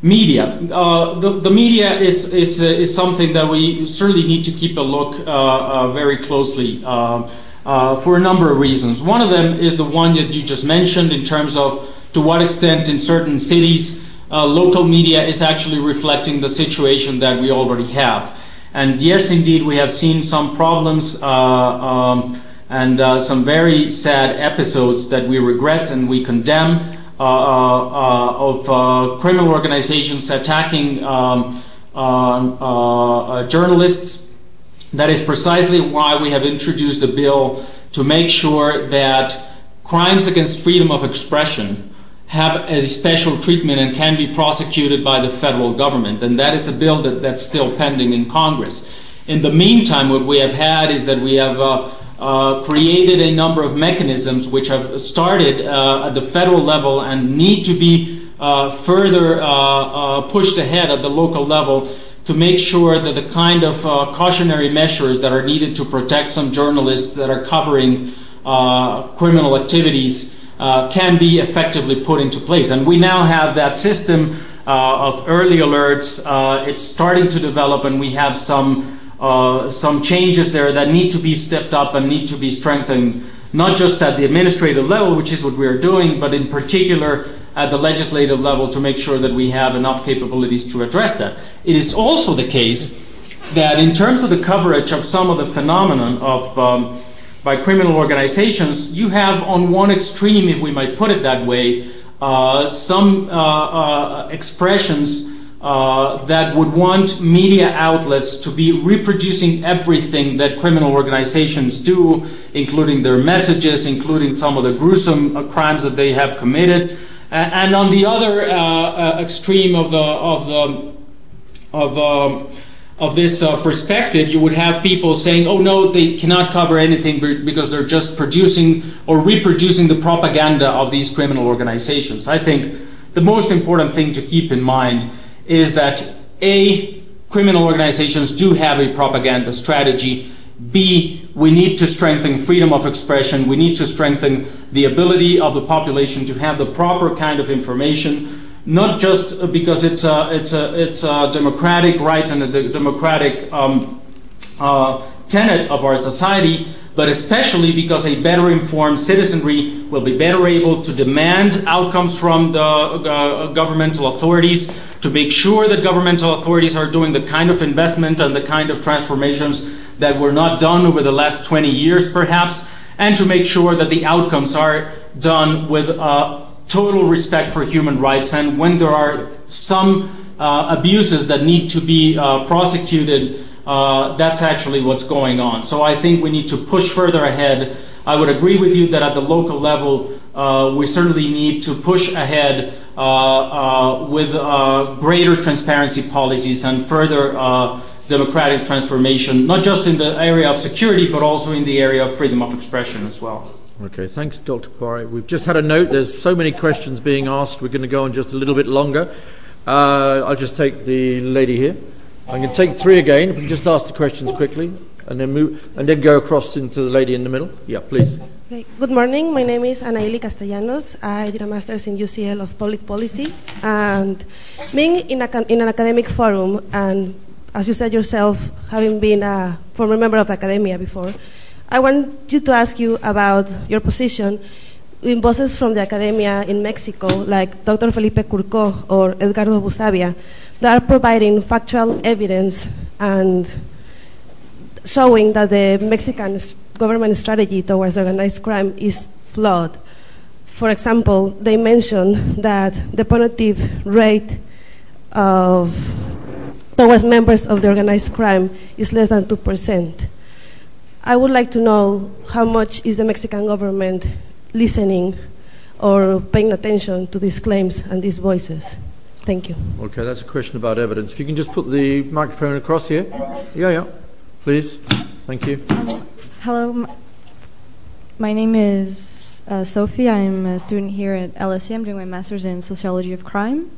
media. Uh, the, the, media is, is, uh, is something that we certainly need to keep a look uh, uh, very closely for a number of reasons. One of them is the one that you just mentioned in terms of to what extent in certain cities local media is actually reflecting the situation that we already have. And yes, indeed, we have seen some problems uh, um, and uh, some very sad episodes that we regret and we condemn uh, of criminal organizations attacking um, journalists. That is precisely why we have introduced a bill to make sure that crimes against freedom of expression have a special treatment and can be prosecuted by the federal government. And that is a bill that, that's still pending in Congress. In the meantime, what we have had is that we have uh, uh, created a number of mechanisms which have started uh, at the federal level and need to be uh, further uh, uh, pushed ahead at the local level to make sure that the kind of cautionary measures that are needed to protect some journalists that are covering criminal activities uh, can be effectively put into place. And we now have that system uh, of early alerts. Uh, it's starting to develop, and we have some uh, some changes there that need to be stepped up and need to be strengthened, not just at the administrative level, which is what we are doing, but in particular at the legislative level to make sure that we have enough capabilities to address that. It is also the case that in terms of the coverage of some of the phenomenon of um, by criminal organizations, you have on one extreme, if we might put it that way, uh, some uh, uh, expressions that would want media outlets to be reproducing everything that criminal organizations do, including their messages, including some of the gruesome crimes that they have committed. And on the other extreme of the of the of um, of this uh, perspective, you would have people saying, oh no, they cannot cover anything because they're just producing or reproducing the propaganda of these criminal organizations. I think the most important thing to keep in mind is that A, criminal organizations do have a propaganda strategy. B, we need to strengthen freedom of expression. We need to strengthen the ability of the population to have the proper kind of information not just because it's a, it's a, it's a democratic right and a democratic um, uh, tenet of our society, but especially because a better informed citizenry will be better able to demand outcomes from the uh, governmental authorities, to make sure that governmental authorities are doing the kind of investment and the kind of transformations that were not done over the last 20 years, perhaps, and to make sure that the outcomes are done with uh, total respect for human rights, and when there are some uh, abuses that need to be uh, prosecuted, uh, that's actually what's going on. So I think we need to push further ahead. I would agree with you that at the local level, we certainly need to push ahead with greater transparency policies and further democratic transformation, not just in the area of security, but also in the area of freedom of expression as well. Okay, thanks, Dr. Poiré. We've just had a note. There's so many questions being asked. We're going to go on just a little bit longer. Uh, I'll just take the lady here. I'm going to take three again. We can just ask the questions quickly, and then move, and then go across into the lady in the middle. Yeah, please. Okay. Good morning. My name is Anaeli Castellanos. I did a master's in UCL of public policy, and being in, a, in an academic forum, and as you said yourself, having been a former member of the academia before, I want you to ask you about your position in bosses from the academia in Mexico, like Dr. Felipe Curcó or Edgardo Buscaglia, that are providing factual evidence and showing that the Mexican government strategy towards organized crime is flawed. For example, they mention that the punitive rate of towards members of the organized crime is less than 2%. I would like to know how much is the Mexican government listening or paying attention to these claims and these voices. Thank you. Okay, that's a question about evidence. If you can just put the microphone across here. Yeah, yeah. Please. Thank you. Um, hello. My name is uh, Sophie. I'm a student here at LSE. I'm doing my master's in sociology of crime.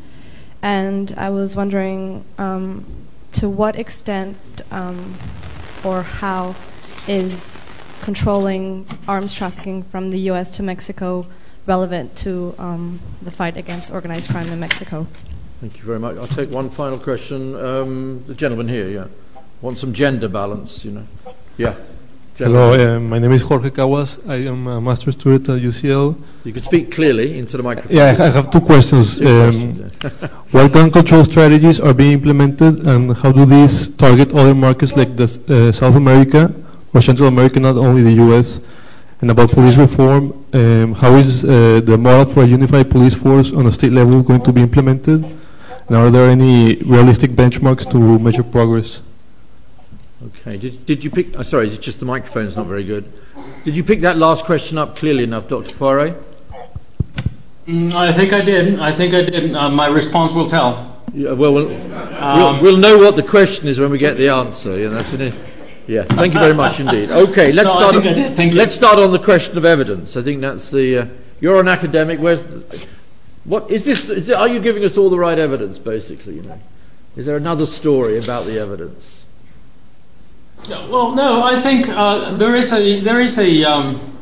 And I was wondering um, to what extent um, or how is controlling arms trafficking from the U.S. to Mexico relevant to um, the fight against organized crime in Mexico? Thank you very much. I'll take one final question. Um, the gentleman here, yeah. Want some gender balance, you know. Yeah. Hello, uh, my name is Jorge Caguas. I am a master's student at UCL. You can speak clearly into the microphone. Yeah, I have two questions. Two um, questions, yeah. what gun control strategies are being implemented, and how do these target other markets like the, uh, South America or Central America, not only the U.S.? And about police reform, um, how is uh, the model for a unified police force on a state level going to be implemented? And are there any realistic benchmarks to measure progress? Okay. Did, did you pick? Oh, sorry, it's just the microphone's not very good. Did you pick that last question up clearly enough, Dr. Poiré? Mm, I think I did. I think I did. Uh, my response will tell. Yeah, well, we'll, we'll, we'll know what the question is when we get the answer. Yeah, that's an, yeah. Thank you very much indeed. Okay, let's No, start. think I did. Thank. Let's start on the question of evidence. I think that's the. Uh, you're an academic. Where's the, what is this? Is it, are you giving us all the right evidence? Basically, you know, is there another story about the evidence? Well, no, I think uh, there is a there is a um,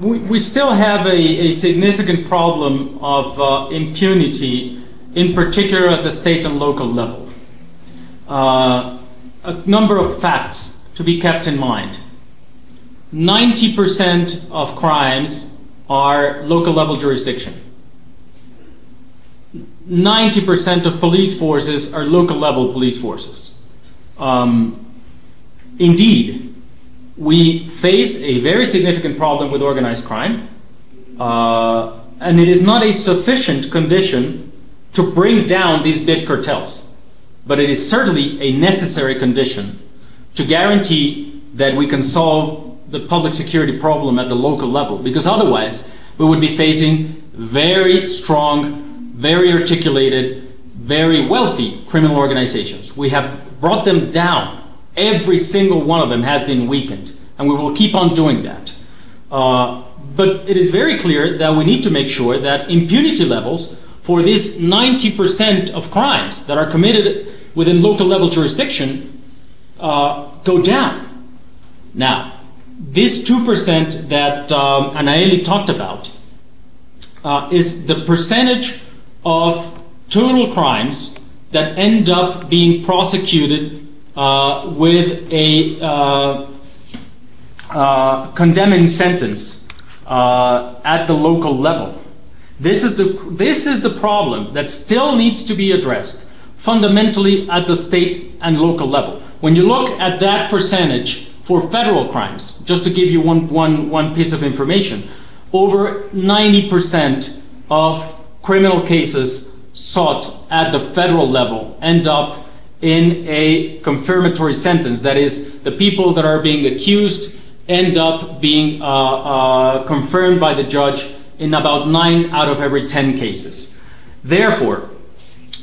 we, we still have a, a significant problem of uh, impunity, in particular at the state and local level. Uh, a number of facts to be kept in mind. 90% of crimes are local level jurisdiction. 90% of police forces are local level police forces. Um, indeed, we face a very significant problem with organized crime, uh, and it is not a sufficient condition to bring down these big cartels. But it is certainly a necessary condition to guarantee that we can solve the public security problem at the local level, because otherwise we would be facing very strong, very articulated, very wealthy criminal organizations. We have brought them down. Every single one of them has been weakened, and we will keep on doing that. Uh, but it is very clear that we need to make sure that impunity levels for this 90% of crimes that are committed within local level jurisdiction uh, go down. Now, this 2% that um, Anaeli talked about uh, is the percentage of total crimes that end up being prosecuted uh, with a condemning sentence at the local level. This is the this is the problem that still needs to be addressed fundamentally at the state and local level. When you look at that percentage for federal crimes, just to give you one, one, one piece of information, over 90% of criminal cases sought at the federal level end up in a confirmatory sentence. That is, the people that are being accused end up being uh, uh, confirmed by the judge in about nine out of every 10 cases. Therefore,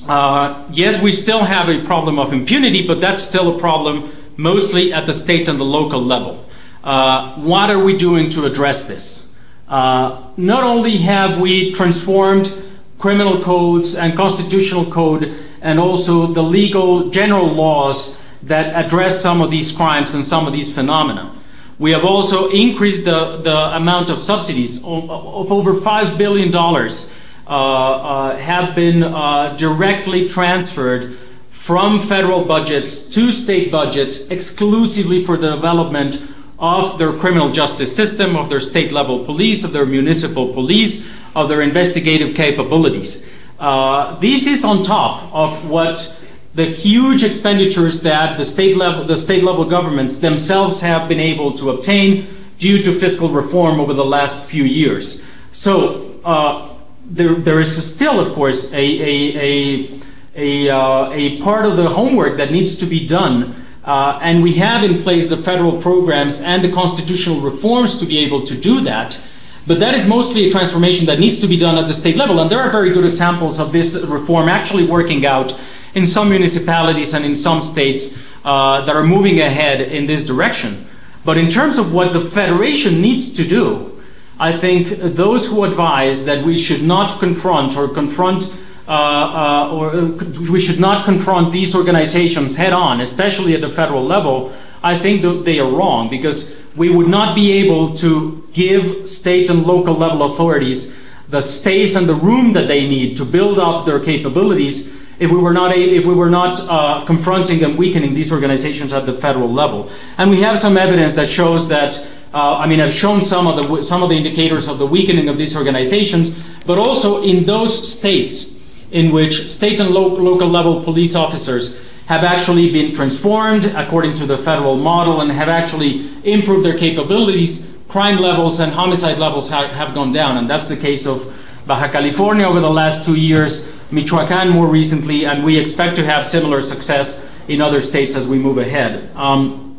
uh, yes, we still have a problem of impunity, but that's still a problem mostly at the state and the local level. Uh, what are we doing to address this? Uh, not only have we transformed criminal codes and constitutional code and also the legal general laws that address some of these crimes and some of these phenomena. We have also increased the, the amount of subsidies of, over $5 billion uh, uh, have been uh, directly transferred from federal budgets to state budgets exclusively for the development of their criminal justice system, of their state level police, of their municipal police, of their investigative capabilities. Uh, this is on top of what the huge expenditures that the state level the state level governments themselves have been able to obtain due to fiscal reform over the last few years. So uh, there, there is still, of course, a, a, a, a, uh, a part of the homework that needs to be done. Uh, and we have in place the federal programs and the constitutional reforms to be able to do that. But that is mostly a transformation that needs to be done at the state level. And there are very good examples of this reform actually working out in some municipalities and in some states uh, that are moving ahead in this direction. But in terms of what the federation needs to do, I think those who advise that we should not confront or confront uh, uh, or uh, we should not confront these organizations head on, especially at the federal level, I think that they are wrong because we would not be able to give state and local level authorities the space and the room that they need to build up their capabilities if we were not, if we were not uh, confronting and weakening these organizations at the federal level. And we have some evidence that shows that, uh, I mean, I've shown some of, the, some of the indicators of the weakening of these organizations, but also in those states in which state and lo- local level police officers have actually been transformed according to the federal model and have actually improved their capabilities, crime levels and homicide levels ha- have gone down. And that's the case of Baja California over the last two years, Michoacan more recently, and we expect to have similar success in other states as we move ahead. Um,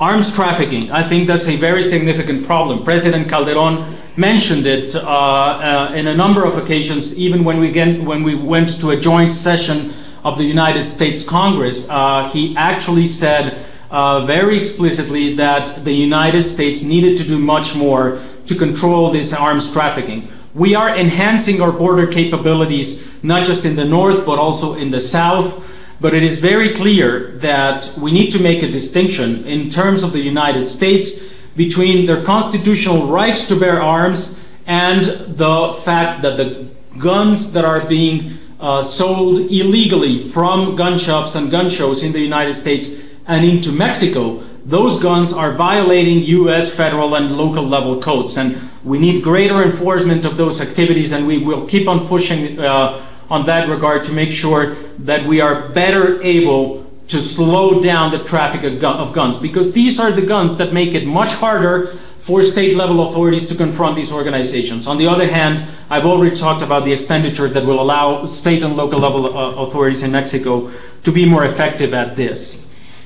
arms trafficking, I think that's a very significant problem. President Calderon mentioned it uh, uh, in a number of occasions, even when we, get, when we went to a joint session of the United States Congress. Uh, he actually said uh, very explicitly that the United States needed to do much more to control this arms trafficking. We are enhancing our border capabilities, not just in the north, but also in the south. But it is very clear that we need to make a distinction in terms of the United States between their constitutional right to bear arms and the fact that the guns that are being uh, sold illegally from gun shops and gun shows in the United States and into Mexico, those guns are violating U.S. federal and local level codes. And we need greater enforcement of those activities, and we will keep on pushing uh, on that regard to make sure that we are better able to slow down the traffic of, gu- of guns, because these are the guns that make it much harder for state level authorities to confront these organizations. On the other hand, I've already talked about the expenditures that will allow state and local level uh, authorities in Mexico to be more effective at this.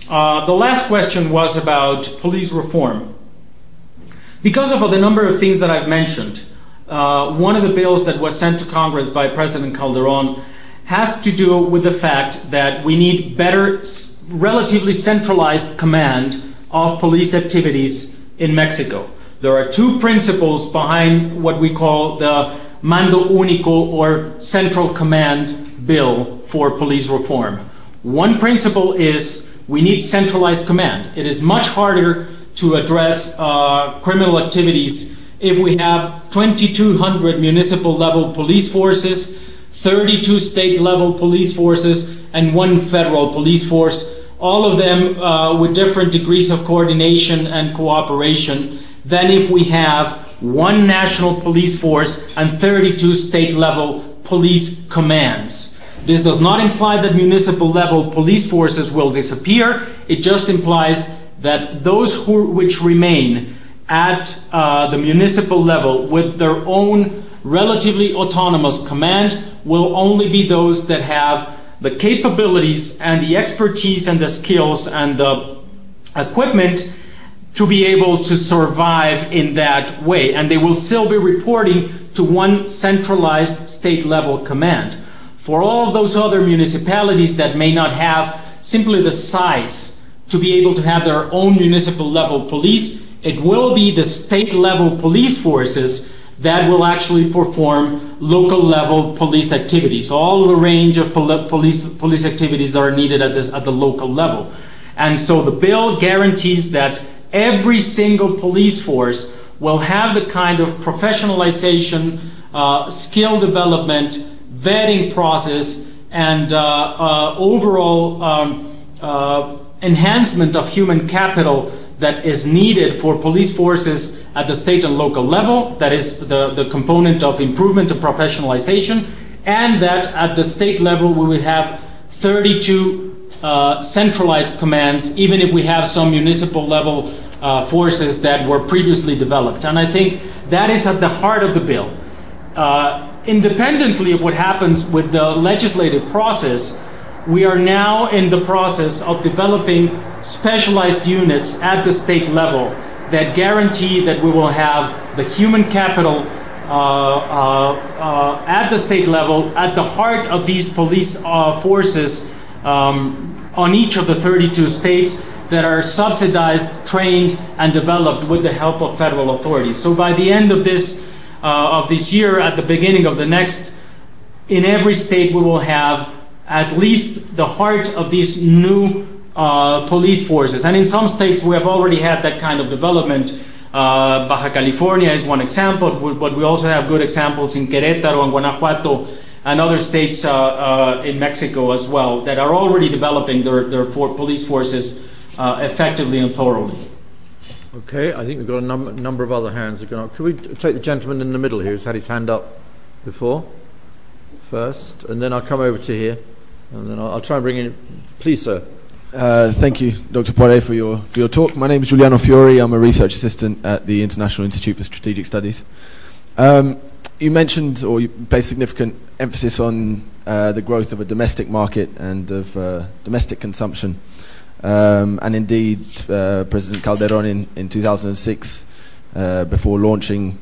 Uh, the last question was about police reform. Because of the number of things that I've mentioned, uh, one of the bills that was sent to Congress by President Calderon has to do with the fact that we need better, relatively centralized command of police activities in Mexico. There are two principles behind what we call the Mando Único or Central Command Bill for police reform. One principle is we need centralized command. It is much harder to address uh, criminal activities if we have 2,200 municipal level police forces, 32 state level police forces, and one federal police force, all of them uh, with different degrees of coordination and cooperation, than if we have one national police force and 32 state level police commands. This does not imply that municipal level police forces will disappear. It just implies that those who, which remain at uh, the municipal level with their own relatively autonomous command will only be those that have the capabilities and the expertise and the skills and the equipment to be able to survive in that way. And they will still be reporting to one centralized state level command. For all of those other municipalities that may not have simply the size to be able to have their own municipal level police, it will be the state level police forces that will actually perform local level police activities, all the range of poli- police, police activities that are needed at, this, at the local level. And so the bill guarantees that every single police force will have the kind of professionalization, uh, skill development, vetting process, and uh, uh, overall um, uh, enhancement of human capital that is needed for police forces at the state and local level, that is the, the component of improvement and professionalization, and that at the state level we will have 32 uh, centralized commands, even if we have some municipal level uh, forces that were previously developed. And I think that is at the heart of the bill. Uh, independently of what happens with the legislative process, we are now in the process of developing specialized units at the state level that guarantee that we will have the human capital uh, uh, uh, at the state level at the heart of these police uh, forces um, on each of the 32 states that are subsidized, trained, and developed with the help of federal authorities. So by the end of this uh, of this year, at the beginning of the next, in every state we will have at least the heart of these new uh, police forces. And in some states, we have already had that kind of development. Uh, Baja California is one example, but we also have good examples in Querétaro and Guanajuato and other states uh, uh in Mexico as well that are already developing their, their police forces uh, effectively and thoroughly. Okay, I think we've got a num- number of other hands going up. Could we take the gentleman in the middle here who's had his hand up before first, and then I'll come over to here. And then I'll, I'll try and bring in. Please, sir. Uh, thank you, Dr. Poiré, for your, for your talk. My name is Giuliano Fiori. I'm a research assistant at the International Institute for Strategic Studies. Um, you mentioned, or you placed significant emphasis on uh, the growth of a domestic market and of uh, domestic consumption. Um, and indeed, uh, President Calderon in, in 2006, uh, before launching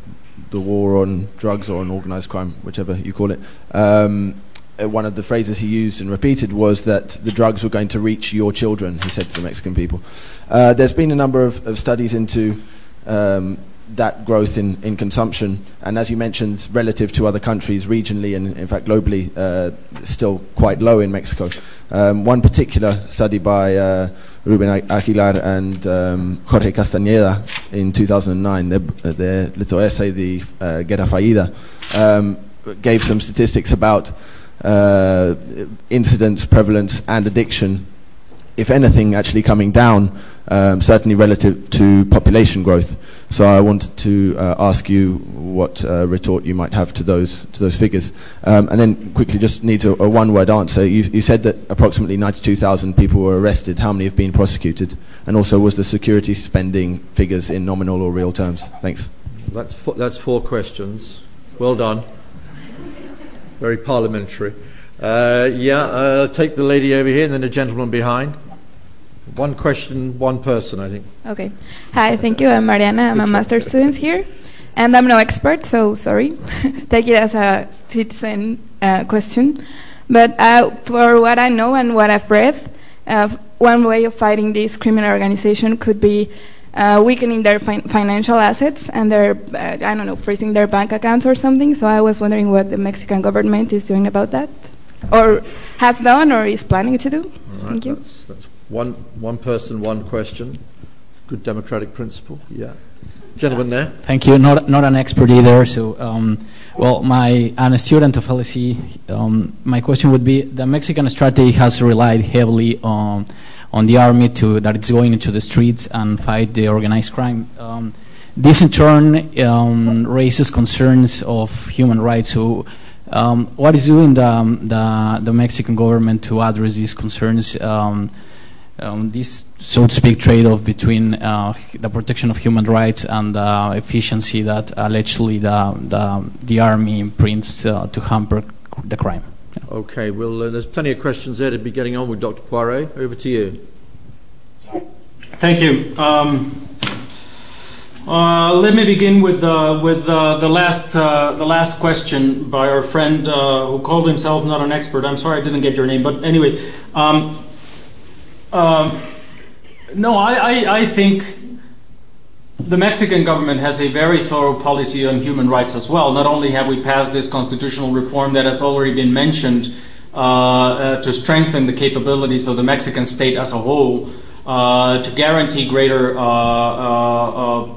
the war on drugs or on organized crime, whichever you call it, um, uh, one of the phrases he used and repeated was that the drugs were going to reach your children, he said to the Mexican people. Uh, there's been a number of, of studies into um, that growth in, in consumption, and as you mentioned, relative to other countries regionally and in fact globally, uh, still quite low in Mexico. Um, one particular study by uh, Ruben Aguilar and um, Jorge Castañeda in 2009, their, their little essay, The uh, Guerra um, gave some statistics about uh, incidence, prevalence, and addiction, if anything, actually coming down, um, certainly relative to population growth. So I wanted to uh, ask you what uh, retort you might have to those to those figures, um, and then quickly just need a, a one-word answer. You, you, said that approximately 92,000 people were arrested. How many have been prosecuted? And also, was the security spending figures in nominal or real terms? Thanks. That's four, that's four questions. Well done very parliamentary. Uh, yeah, uh, take the lady over here and then the gentleman behind. One question, one person, I think. Okay. Hi, thank you. I'm Mariana. I'm a master student here. And I'm no expert, so sorry. take it as a citizen uh, question. But uh, for what I know and what I've read, uh, one way of fighting this criminal organization could be uh, weakening their fin- financial assets and their, uh, I don't know, freezing their bank accounts or something. So I was wondering what the Mexican government is doing about that, or has done, or is planning to do. Right, Thank you. That's, that's one, one person, one question. Good democratic principle. Yeah. Gentleman there. Thank you. Not not an expert either. So, um, well, my I'm a student of LSE. Um, my question would be: the Mexican strategy has relied heavily on on the army to that it's going into the streets and fight the organized crime. Um, this in turn um, raises concerns of human rights. So, um, what is doing the, the, the Mexican government to address these concerns? Um, um, this, so to speak, trade-off between uh, the protection of human rights and the efficiency that allegedly the the, the army imprints uh, to hamper the crime. Okay, well, uh, there's plenty of questions there to be getting on with, Dr. Poiré. Over to you. Thank you. Um, uh, let me begin with uh, with uh, the last uh, the last question by our friend uh, who called himself not an expert. I'm sorry I didn't get your name, but anyway, um, um no, I, I, I think the Mexican government has a very thorough policy on human rights as well. Not only have we passed this constitutional reform that has already been mentioned uh, uh, to strengthen the capabilities of the Mexican state as a whole, uh, to guarantee greater uh, uh, uh,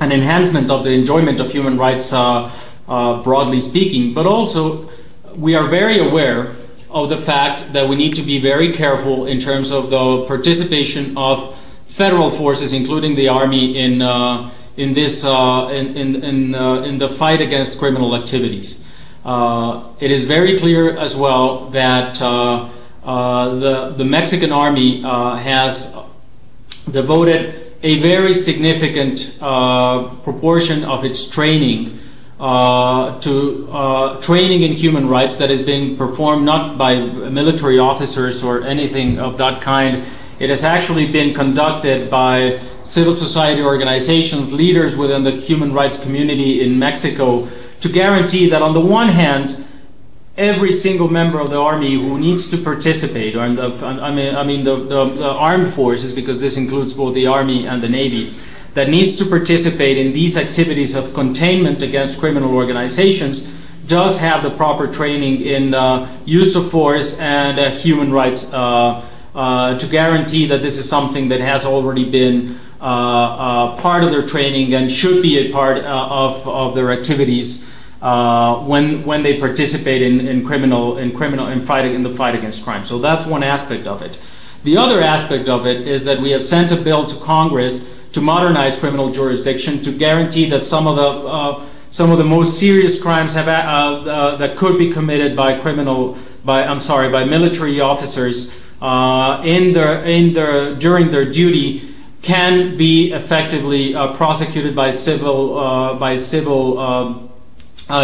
an enhancement of the enjoyment of human rights, broadly speaking, but also we are very aware of the fact that we need to be very careful in terms of the participation of federal forces, including the army, in uh, in this uh, in in in, uh, the fight against criminal activities. Uh, it is very clear as well that uh, uh, the the Mexican army has devoted a very significant proportion of its training to training in human rights that is being performed not by military officers or anything of that kind. It has actually been conducted by civil society organizations, leaders within the human rights community in Mexico, to guarantee that on the one hand, every single member of the army who needs to participate, or the, I mean, I mean the, the, the armed forces, because this includes both the army and the navy, that needs to participate in these activities of containment against criminal organizations does have the proper training in uh, use of force and uh, human rights uh, to guarantee that this is something that has already been uh, uh, part of their training and should be a part of, of their activities when when they participate in, in criminal in criminal in fighting in the fight against crime. So that's one aspect of it. The other aspect of it is that we have sent a bill to Congress to modernize criminal jurisdiction to guarantee that some of the uh, some of the most serious crimes have, uh, uh, that could be committed by criminal by I'm sorry by military officers uh, in their in their during their duty can be effectively uh, prosecuted by civil uh, by civil um,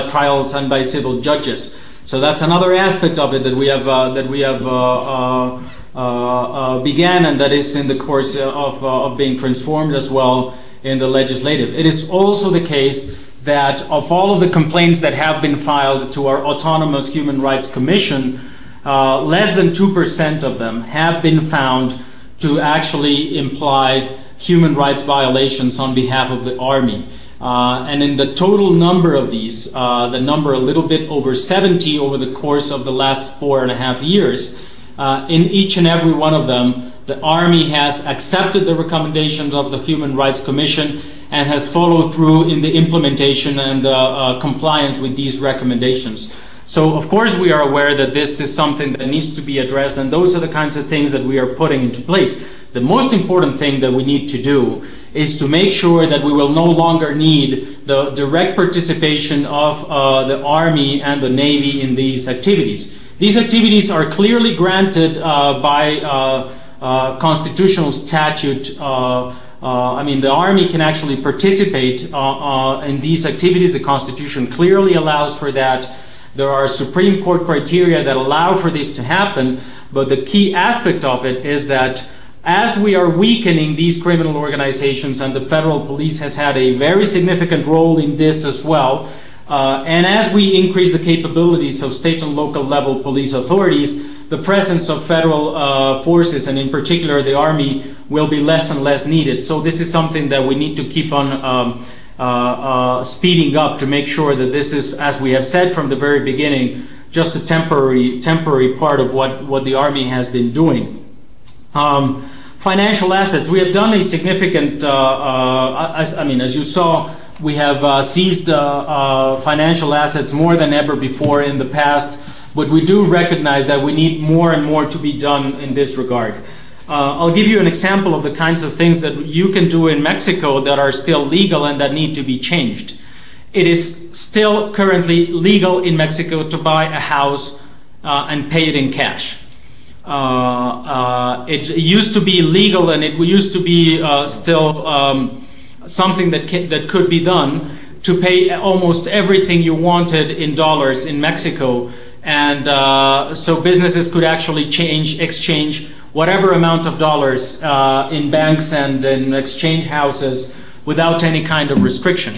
trials and by civil judges. So that's another aspect of it that we have that we have uh, uh, began and that is in the course of, uh, of being transformed as well in the legislative. It is also the case that of all of the complaints that have been filed to our Autonomous Human Rights Commission, uh, less than 2% of them have been found to actually imply human rights violations on behalf of the Army. Uh, and in the total number of these, uh, the number a little bit over 70 over the course of the last four and a half years, uh, in each and every one of them, the Army has accepted the recommendations of the Human Rights Commission and has followed through in the implementation and uh, uh, compliance with these recommendations. So, of course, we are aware that this is something that needs to be addressed, and those are the kinds of things that we are putting into place. The most important thing that we need to do is to make sure that we will no longer need the direct participation of uh, the Army and the Navy in these activities. These activities are clearly granted uh, by uh, uh, constitutional statute. I mean, the Army can actually participate in these activities. The Constitution clearly allows for that. There are Supreme Court criteria that allow for this to happen, but the key aspect of it is that as we are weakening these criminal organizations, and the federal police has had a very significant role in this as well, uh, and as we increase the capabilities of state and local level police authorities, the presence of federal uh, forces, and in particular the Army, will be less and less needed. So this is something that we need to keep on um, speeding up to make sure that this is, as we have said from the very beginning, just a temporary temporary part of what, what the Army has been doing. Um, financial assets. We have done a significant, uh, uh, I mean, as you saw, we have uh, seized uh, uh, financial assets more than ever before in the past, but we do recognize that we need more and more to be done in this regard. Uh, I'll give you an example of the kinds of things that you can do in Mexico that are still legal and that need to be changed. It is still currently legal in Mexico to buy a house uh, and pay it in cash. Uh, it used to be legal and it used to be still um, something that, that could be done to pay almost everything you wanted in dollars in Mexico. And uh, so businesses could actually change, exchange whatever amount of dollars uh, in banks and in exchange houses without any kind of restriction.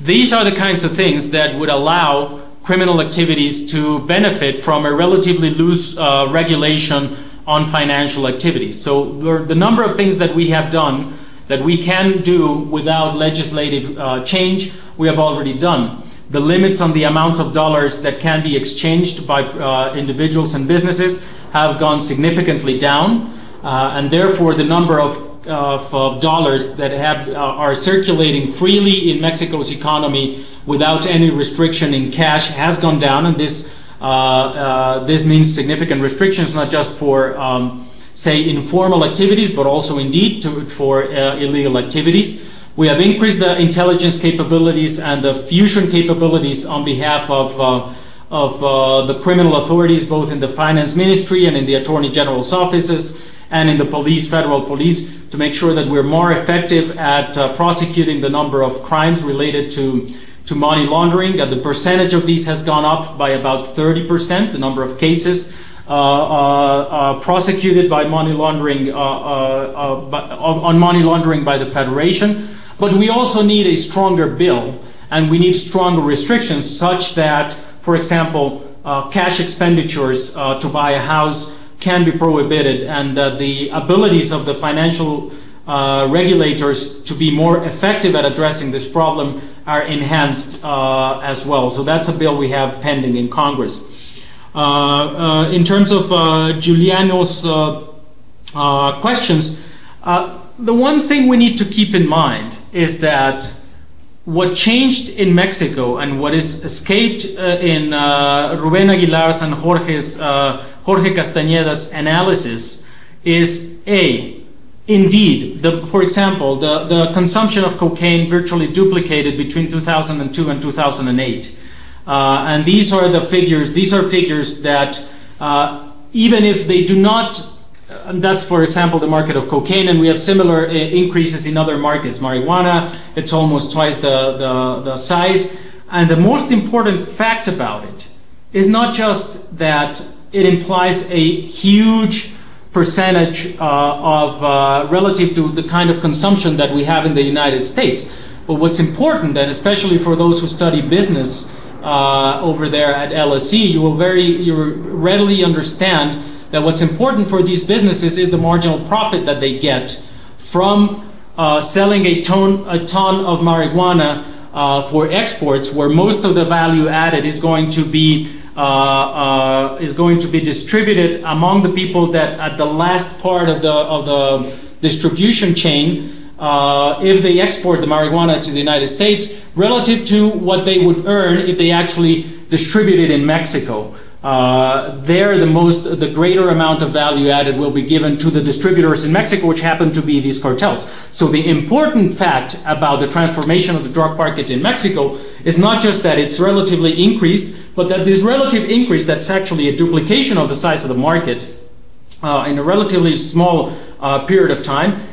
These are the kinds of things that would allow criminal activities to benefit from a relatively loose uh, regulation on financial activities. So the number of things that we have done that we can do without legislative uh, change, we have already done. The limits on the amount of dollars that can be exchanged by uh, individuals and businesses have gone significantly down, uh, and therefore the number of, of, dollars that have, uh, are circulating freely in Mexico's economy without any restriction in cash has gone down, and this uh, uh, this means significant restrictions, not just for um, say informal activities, but also indeed to, for uh, illegal activities. We have increased the intelligence capabilities and the fusion capabilities on behalf of of uh, the criminal authorities, both in the finance ministry and in the attorney general's offices and in the police, federal police, to make sure that we're more effective at uh, prosecuting the number of crimes related to to money laundering. And the percentage of these has gone up by about 30%. The number of cases uh, uh, prosecuted by money laundering uh, on money laundering by the Federation. But we also need a stronger bill, and we need stronger restrictions such that, for example, cash expenditures to buy a house can be prohibited, and that the abilities of the financial uh, regulators to be more effective at addressing this problem are enhanced uh, as well. So that's a bill we have pending in Congress. Uh, uh in terms of uh, Giuliano's uh, questions, the one thing we need to keep in mind is that what changed in Mexico and what is escaped in Ruben Aguilar's and Jorge's, Jorge Castañeda's analysis is A, Indeed, the, for example, the, the consumption of cocaine virtually duplicated between 2002 and 2008. Uh, and these are the figures, these are figures that uh, even if they do not, that's for example the market of cocaine, and we have similar uh, increases in other markets. Marijuana, it's almost twice the, the, the size. And the most important fact about it is not just that it implies a huge percentage uh, of uh, relative to the kind of consumption that we have in the United States. But what's important, and especially for those who study business uh, over there at LSE, you will very you readily understand that what's important for these businesses is the marginal profit that they get from uh, selling a ton a ton of marijuana uh, for exports, where most of the value added is going to be uh, uh, is going to be distributed among the people that at the last part of the of the distribution chain, uh, if they export the marijuana to the United States, relative to what they would earn if they actually distribute it in Mexico. Uh, there, the most, the greater amount of value added will be given to the distributors in Mexico, which happen to be these cartels. So the important fact about the transformation of the drug market in Mexico is not just that it's relatively increased, but that this relative increase, that's actually a duplication of the size of the market uh, in a relatively small uh, period of time,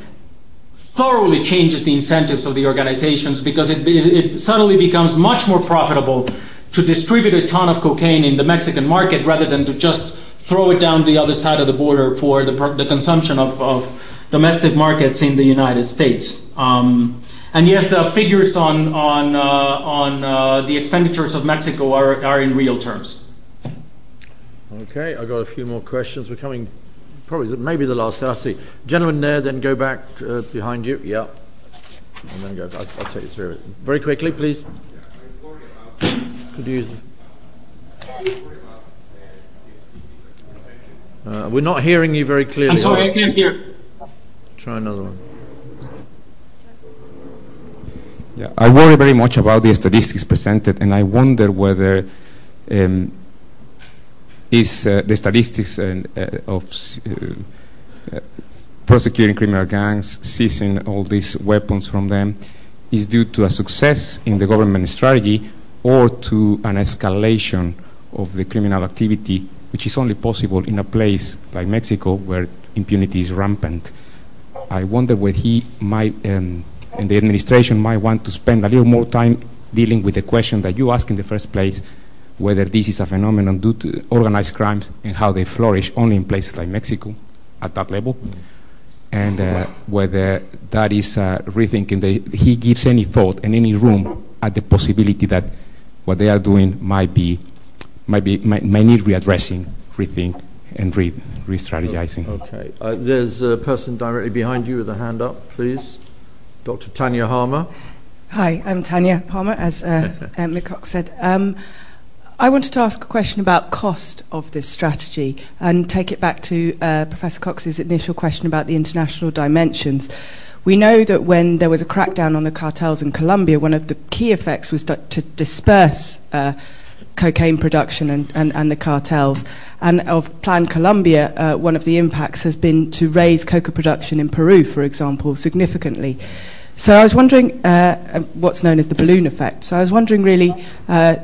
thoroughly changes the incentives of the organizations because it suddenly becomes much more profitable to distribute a ton of cocaine in the Mexican market rather than to just throw it down the other side of the border for the, the consumption of, of, domestic markets in the United States. Um, and yes, the figures on, on, uh, on uh, the expenditures of Mexico are, are in real terms. Okay, I've got a few more questions. We're coming, probably maybe the last. I'll see. Gentleman there, then go back uh, behind you. Yeah. And then go. I'll, I'll take you through. Very quickly, please could use. Uh, we're not hearing you very clearly. I'm sorry, I can't hear. Try another one. Yeah, I worry very much about the statistics presented, and I wonder whether um, is uh, the statistics uh, of uh, prosecuting criminal gangs, seizing all these weapons from them, is due to a success in the government strategy or to an escalation of the criminal activity, which is only possible in a place like Mexico where impunity is rampant. I wonder whether he might, um, and the administration might want to spend a little more time dealing with the question that you asked in the first place, whether this is a phenomenon due to organized crimes and how they flourish only in places like Mexico at that level, and uh, whether that is uh, rethinking, the, he gives any thought and any room at the possibility that what they are doing might be might be might, might need readdressing, rethink, and re re-strategizing. Okay. Uh, there's a person directly behind you with a hand up, please. Dr. Tanya Harmer. Hi, I'm Tanya Harmer, as uh, uh, Mick Cox said. Um, I wanted to ask a question about cost of this strategy and take it back to uh, Professor Cox's initial question about the international dimensions. We know that when there was a crackdown on the cartels in Colombia, one of the key effects was to disperse uh, cocaine production and, and, and, the cartels. And of Plan Colombia, uh, one of the impacts has been to raise coca production in Peru, for example, significantly. So I was wondering uh, what's known as the balloon effect. So I was wondering really uh, uh,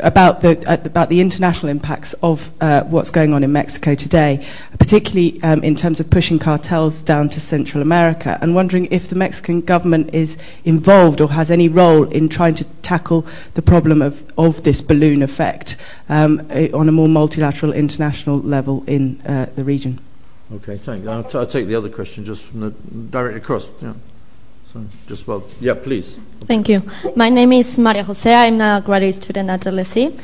about the uh, about the international impacts of uh, what's going on in Mexico today, particularly um, in terms of pushing cartels down to Central America, and wondering if the Mexican government is involved or has any role in trying to tackle the problem of, of this balloon effect um, eh, on a more multilateral international level in uh, the region. Okay, thanks. I'll, t- I'll take the other question just from the directly across. Yeah. So just well, yeah, please. Thank you. My name is Maria Jose. I'm a graduate student at LSE.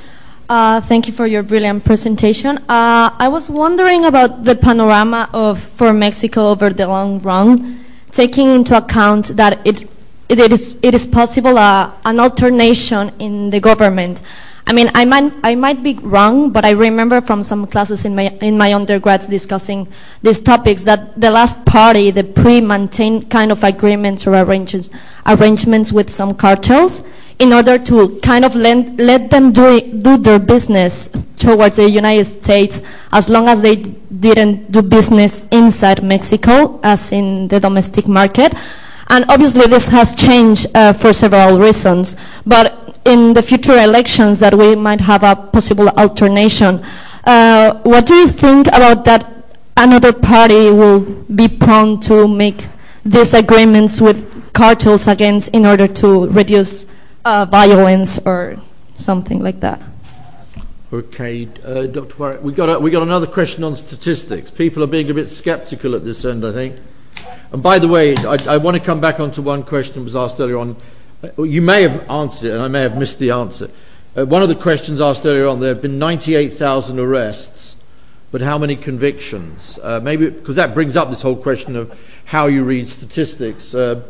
Uh, thank you for your brilliant presentation. Uh, I was wondering about the panorama of for Mexico over the long run, taking into account that it it is it is possible uh, an alternation in the government I mean, I might, I might be wrong, but I remember from some classes in my, in my undergrads discussing these topics that the last party, the PRI maintained kind of agreements or arrangements, arrangements with some cartels in order to kind of let, let them do, do their business towards the United States as long as they didn't do business inside Mexico, as in the domestic market. And obviously this has changed uh, for several reasons. But in the future elections that we might have a possible alternation. Uh, what do you think about that another party will be prone to make these agreements with cartels against in order to reduce uh, violence or something like that? Okay, uh, Dr. Warwick, we got a, we got another question on statistics. People are being a bit sceptical at this end, I think. And by the way, I, I want to come back onto one question that was asked earlier on you may have answered it, and I may have missed the answer. Uh, one of the questions asked earlier on there have been 98,000 arrests, but how many convictions? Uh, maybe because that brings up this whole question of how you read statistics. Uh,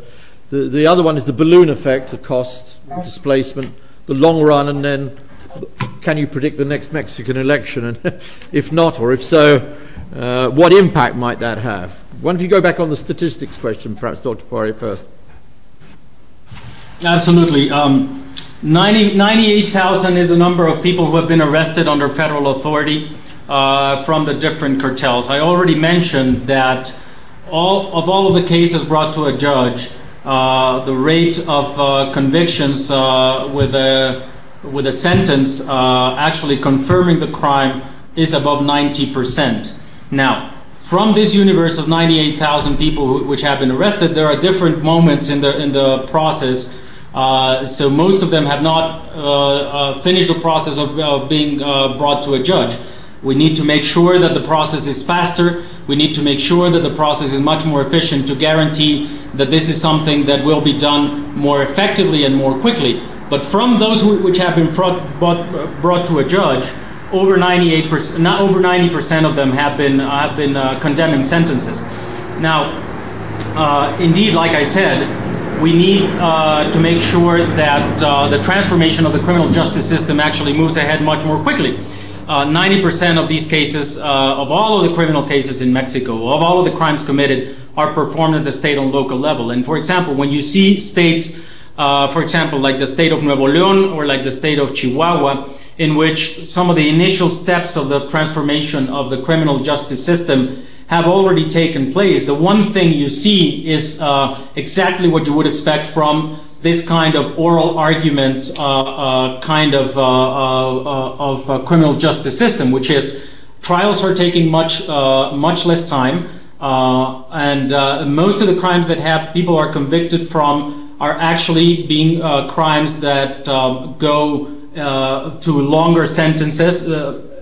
the, the other one is the balloon effect, the cost, displacement, the long run, and then can you predict the next Mexican election? And if not, or if so, uh, what impact might that have? Why don't you go back on the statistics question, perhaps, Dr. Poirier, first? Absolutely. Um, 90, 98,000 is the number of people who have been arrested under federal authority uh, from the different cartels. I already mentioned that all of all of the cases brought to a judge, uh, the rate of uh, convictions uh, with a with a sentence uh, actually confirming the crime is above 90%. Now, from this universe of 98,000 people who, which have been arrested, there are different moments in the in the process so most of them have not uh, uh, finished the process of being brought to a judge. We need to make sure that the process is faster. We need to make sure that the process is much more efficient to guarantee that this is something that will be done more effectively and more quickly. But from those which have been brought, to a judge, over 98%, not over 90% of them have been uh, condemning sentences. Now, uh, indeed, like I said, we need uh, to make sure that uh, the transformation of the criminal justice system actually moves ahead much more quickly. 90% uh, of these cases, uh, of all of the criminal cases in Mexico, of all of the crimes committed, are performed at the state and local level. And for example, when you see states, uh, for example, like the state of Nuevo León or like the state of Chihuahua, in which some of the initial steps of the transformation of the criminal justice system have already taken place. The one thing you see is uh, exactly what you would expect from this kind of oral arguments uh, uh, kind of uh, uh, of uh, criminal justice system, which is trials are taking much much less time, and most of the crimes that have people are convicted from are actually being crimes that go to longer sentences,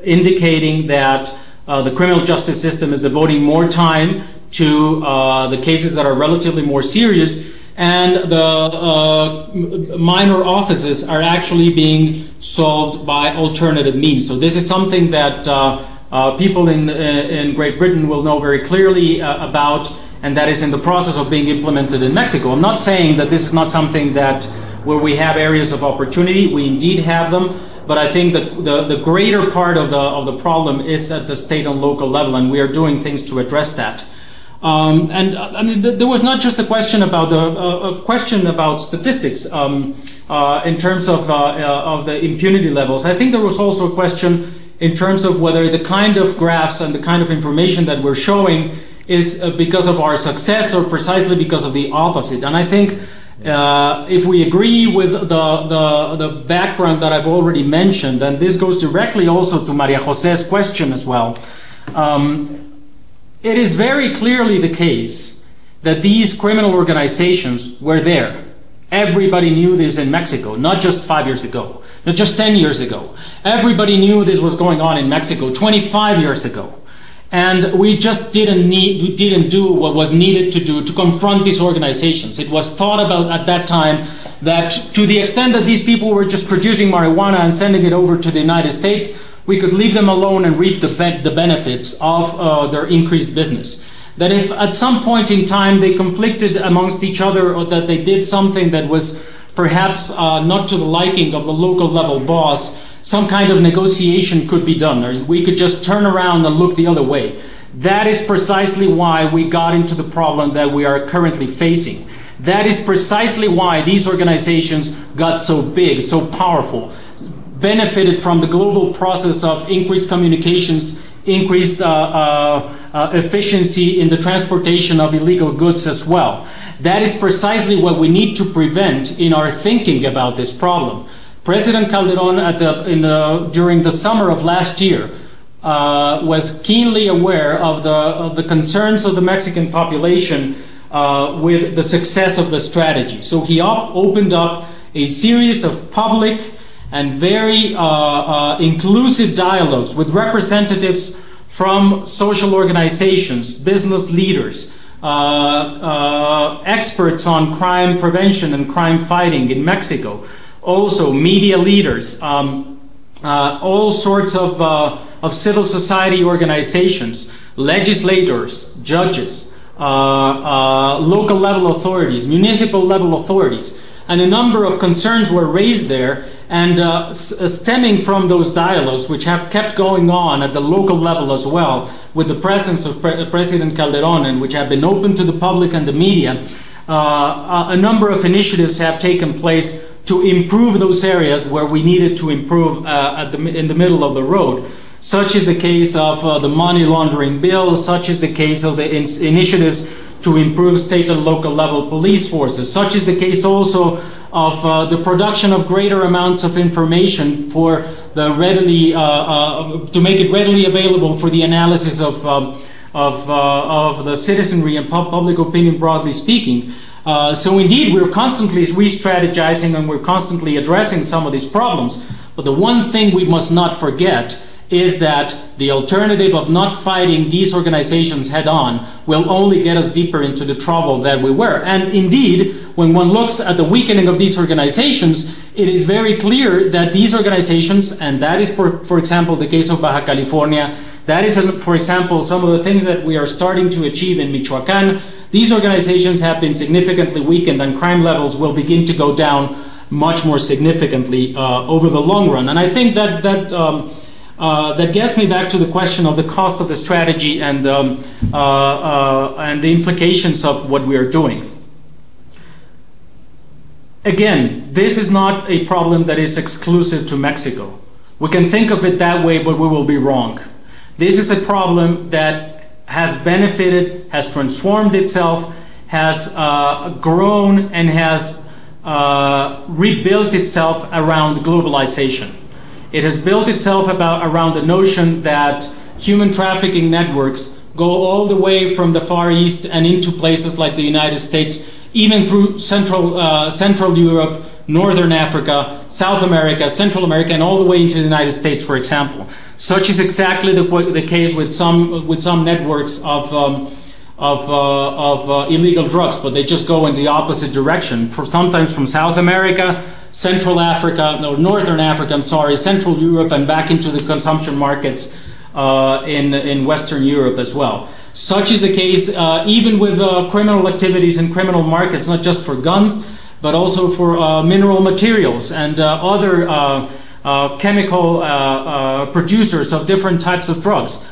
indicating that the criminal justice system is devoting more time to uh, the cases that are relatively more serious, and the uh, minor offenses are actually being solved by alternative means. So this is something that uh, uh, people in in Great Britain will know very clearly about, and that is in the process of being implemented in Mexico. I'm not saying that this is not something that where we have areas of opportunity. We indeed have them, but I think that the, the greater part of the of the problem is at the state and local level, and we are doing things to address that. Um, and uh, I mean, th- there was not just a question about the uh, a question about statistics um, uh, in terms of uh, uh, of the impunity levels. I think there was also a question in terms of whether the kind of graphs and the kind of information that we're showing is uh, because of our success or precisely because of the opposite. And I think uh, if we agree with the, the, the background that I've already mentioned, and this goes directly also to Maria Jose's question as well, um, it is very clearly the case that these criminal organizations were there. Everybody knew this in Mexico, not just five years ago, not just 10 years ago. Everybody knew this was going on in Mexico 25 years ago. And we just didn't need, we didn't do what was needed to do to confront these organizations. It was thought about at that time that to the extent that these people were just producing marijuana and sending it over to the United States, we could leave them alone and reap the, the benefits of uh, their increased business. That if at some point in time they conflicted amongst each other or that they did something that was perhaps uh, not to the liking of the local level boss, some kind of negotiation could be done, or we could just turn around and look the other way. That is precisely why we got into the problem that we are currently facing. That is precisely why these organizations got so big, so powerful, benefited from the global process of increased communications, increased uh, uh, uh, efficiency in the transportation of illegal goods as well. That is precisely what we need to prevent in our thinking about this problem. President Calderon, at the, in the, during the summer of last year, uh, was keenly aware of the, of the concerns of the Mexican population uh, with the success of the strategy. So he op- opened up a series of public and very uh, uh, inclusive dialogues with representatives from social organizations, business leaders, uh, uh, experts on crime prevention and crime fighting in Mexico, also media leaders, um, uh, all sorts of, uh, of civil society organizations, legislators, judges, local level authorities, municipal level authorities and a number of concerns were raised there, and uh, stemming from those dialogues, which have kept going on at the local level as well, with the presence of Pre- President Calderon, and which have been open to the public and the media, uh, a number of initiatives have taken place to improve those areas where we needed to improve uh, the, in the middle of the road. Such is the case of uh, the money laundering bill, such is the case of the in- initiatives to improve state and local level police forces. Such is the case also of uh, the production of greater amounts of information for the readily uh, uh, to make it readily available for the analysis of um, of, uh, of the citizenry and public opinion broadly speaking. Uh, so indeed, we're constantly re-strategizing and we're constantly addressing some of these problems. But the one thing we must not forget is that the alternative of not fighting these organizations head on will only get us deeper into the trouble that we were. And indeed, when one looks at the weakening of these organizations, it is very clear that these organizations, and that is, for, for example, the case of Baja California, that is, for example, some of the things that we are starting to achieve in Michoacan. These organizations have been significantly weakened, and crime levels will begin to go down much more significantly uh, over the long run. And I think that that um, uh, that gets me back to the question of the cost of the strategy and, um, uh, uh, and the implications of what we are doing. Again, this is not a problem that is exclusive to Mexico. We can think of it that way, but we will be wrong. This is a problem that has benefited, has transformed itself, has uh, grown, and has uh, rebuilt itself around globalization. It has built itself about, around the notion that human trafficking networks go all the way from the Far East and into places like the United States, even through Central, uh, Central Europe, Northern Africa, South America, Central America, and all the way into the United States, for example. Such is exactly the, the case with some, with some networks of, um, of, uh, of uh, illegal drugs, but they just go in the opposite direction, sometimes from South America Central Africa, no, Northern Africa, I'm sorry, Central Europe, and back into the consumption markets uh, in, in Western Europe as well. Such is the case uh, even with uh, criminal activities and criminal markets, not just for guns, but also for uh, mineral materials and other chemical producers of different types of drugs.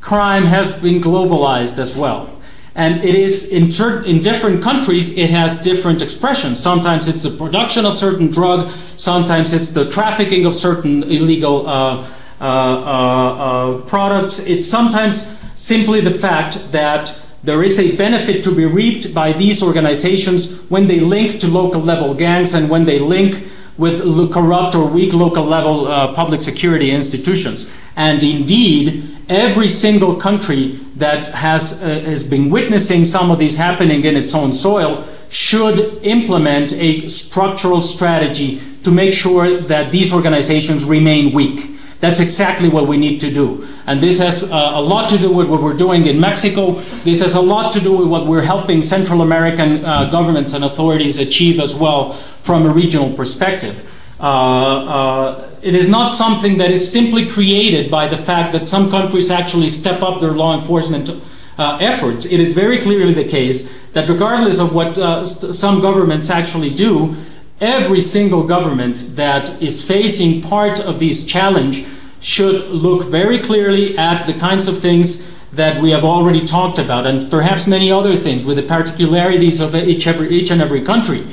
Crime has been globalized as well. And it is in, different countries, it has different expressions. Sometimes it's the production of certain drug, sometimes it's the trafficking of certain illegal uh, uh, uh, products. It's sometimes simply the fact that there is a benefit to be reaped by these organizations when they link to local level gangs and when they link with corrupt or weak local level uh, public security institutions. And indeed, every single country that has, uh, has been witnessing some of these happening in its own soil should implement a structural strategy to make sure that these organizations remain weak. That's exactly what we need to do. And this has uh, a lot to do with what we're doing in Mexico. This has a lot to do with what we're helping Central American uh, governments and authorities achieve as well from a regional perspective. Uh, uh, it is not something that is simply created by the fact that some countries actually step up their law enforcement uh, efforts. It is very clearly the case that regardless of what uh, some governments actually do, every single government that is facing part of this challenge should look very clearly at the kinds of things that we have already talked about and perhaps many other things with the particularities of each, every, each and every country.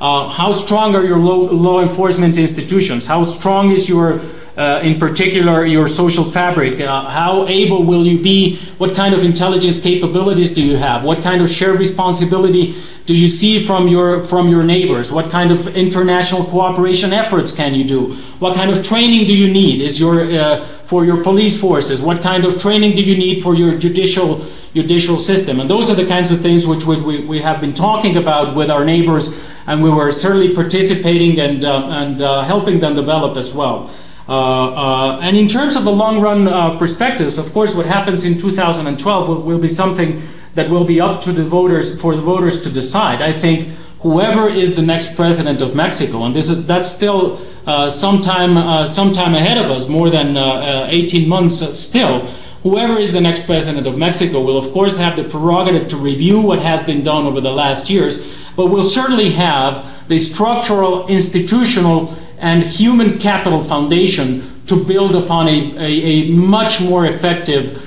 Uh, how strong are your law, law enforcement institutions? How strong is your uh, in particular your social fabric? Uh, how able will you be? What kind of intelligence capabilities do you have? What kind of shared responsibility do you see from your from your neighbors? What kind of international cooperation efforts can you do? What kind of training do you need? Is your uh, for your police forces? What kind of training do you need for your judicial judicial system? And those are the kinds of things which we, we, we have been talking about with our neighbors, and we were certainly participating and uh, and uh, helping them develop as well. Uh, uh, and in terms of the long run uh, perspectives, of course, what happens in 2012 will, will, be something that will be up to the voters for the voters to decide. I think whoever is the next president of Mexico, and this is that's still uh, sometime uh, sometime ahead of us, more than uh, 18 months still. Whoever is the next president of Mexico will, of course, have the prerogative to review what has been done over the last years, but will certainly have the structural, institutional, and human capital foundation to build upon a, a, a much more effective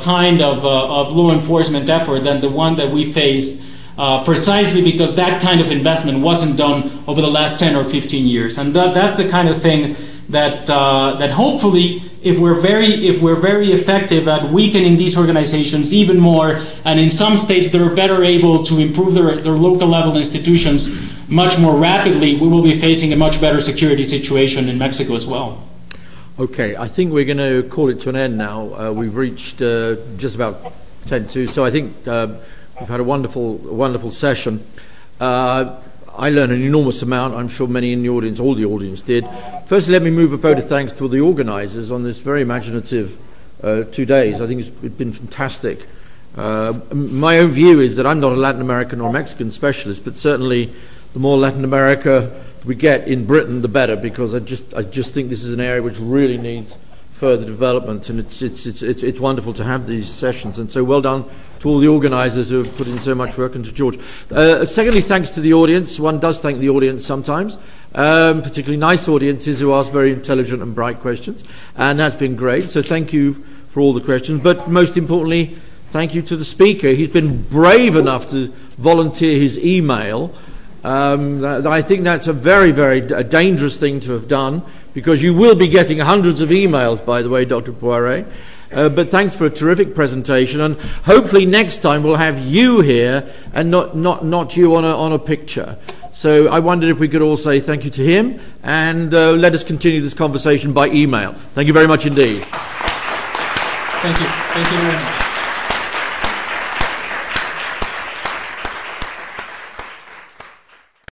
kind of, uh, of law enforcement effort than the one that we faced uh, precisely because that kind of investment wasn't done over the last 10 or 15 years. And that, that's the kind of thing that, uh, that hopefully if we're very if we're very effective at weakening these organizations even more, and in some states they're better able to improve their local level institutions much more rapidly, we will be facing a much better security situation in Mexico as well. Okay, I think we're going to call it to an end now. Uh, we've reached uh, just about 10 to, so I think uh, we've had a wonderful, wonderful session. Uh, I learned an enormous amount. I'm sure many in the audience, all the audience did. First, let me move a vote of thanks to the organisers on this very imaginative uh, two days. I think it's been fantastic. Uh, my own view is that I'm not a Latin American or Mexican specialist, but certainly the more Latin America we get in Britain, the better, because I just, I just think this is an area which really needs further development, and it's, it's, it's, it's, it's wonderful to have these sessions. And so, well done to all the organisers who have put in so much work, and to George. Uh, secondly, thanks to the audience. One does thank the audience sometimes, um, particularly nice audiences who ask very intelligent and bright questions, and that's been great. So, thank you for all the questions. But most importantly, thank you to the speaker. He's been brave enough to volunteer his email. Um, I think that's a very, very dangerous thing to have done because you will be getting hundreds of emails, by the way, Dr. Poiré. Uh, but thanks for a terrific presentation, and hopefully next time we'll have you here and not, not, not you on a, on a picture. So I wondered if we could all say thank you to him and uh, let us continue this conversation by email. Thank you very much indeed. Thank you. Thank you very much.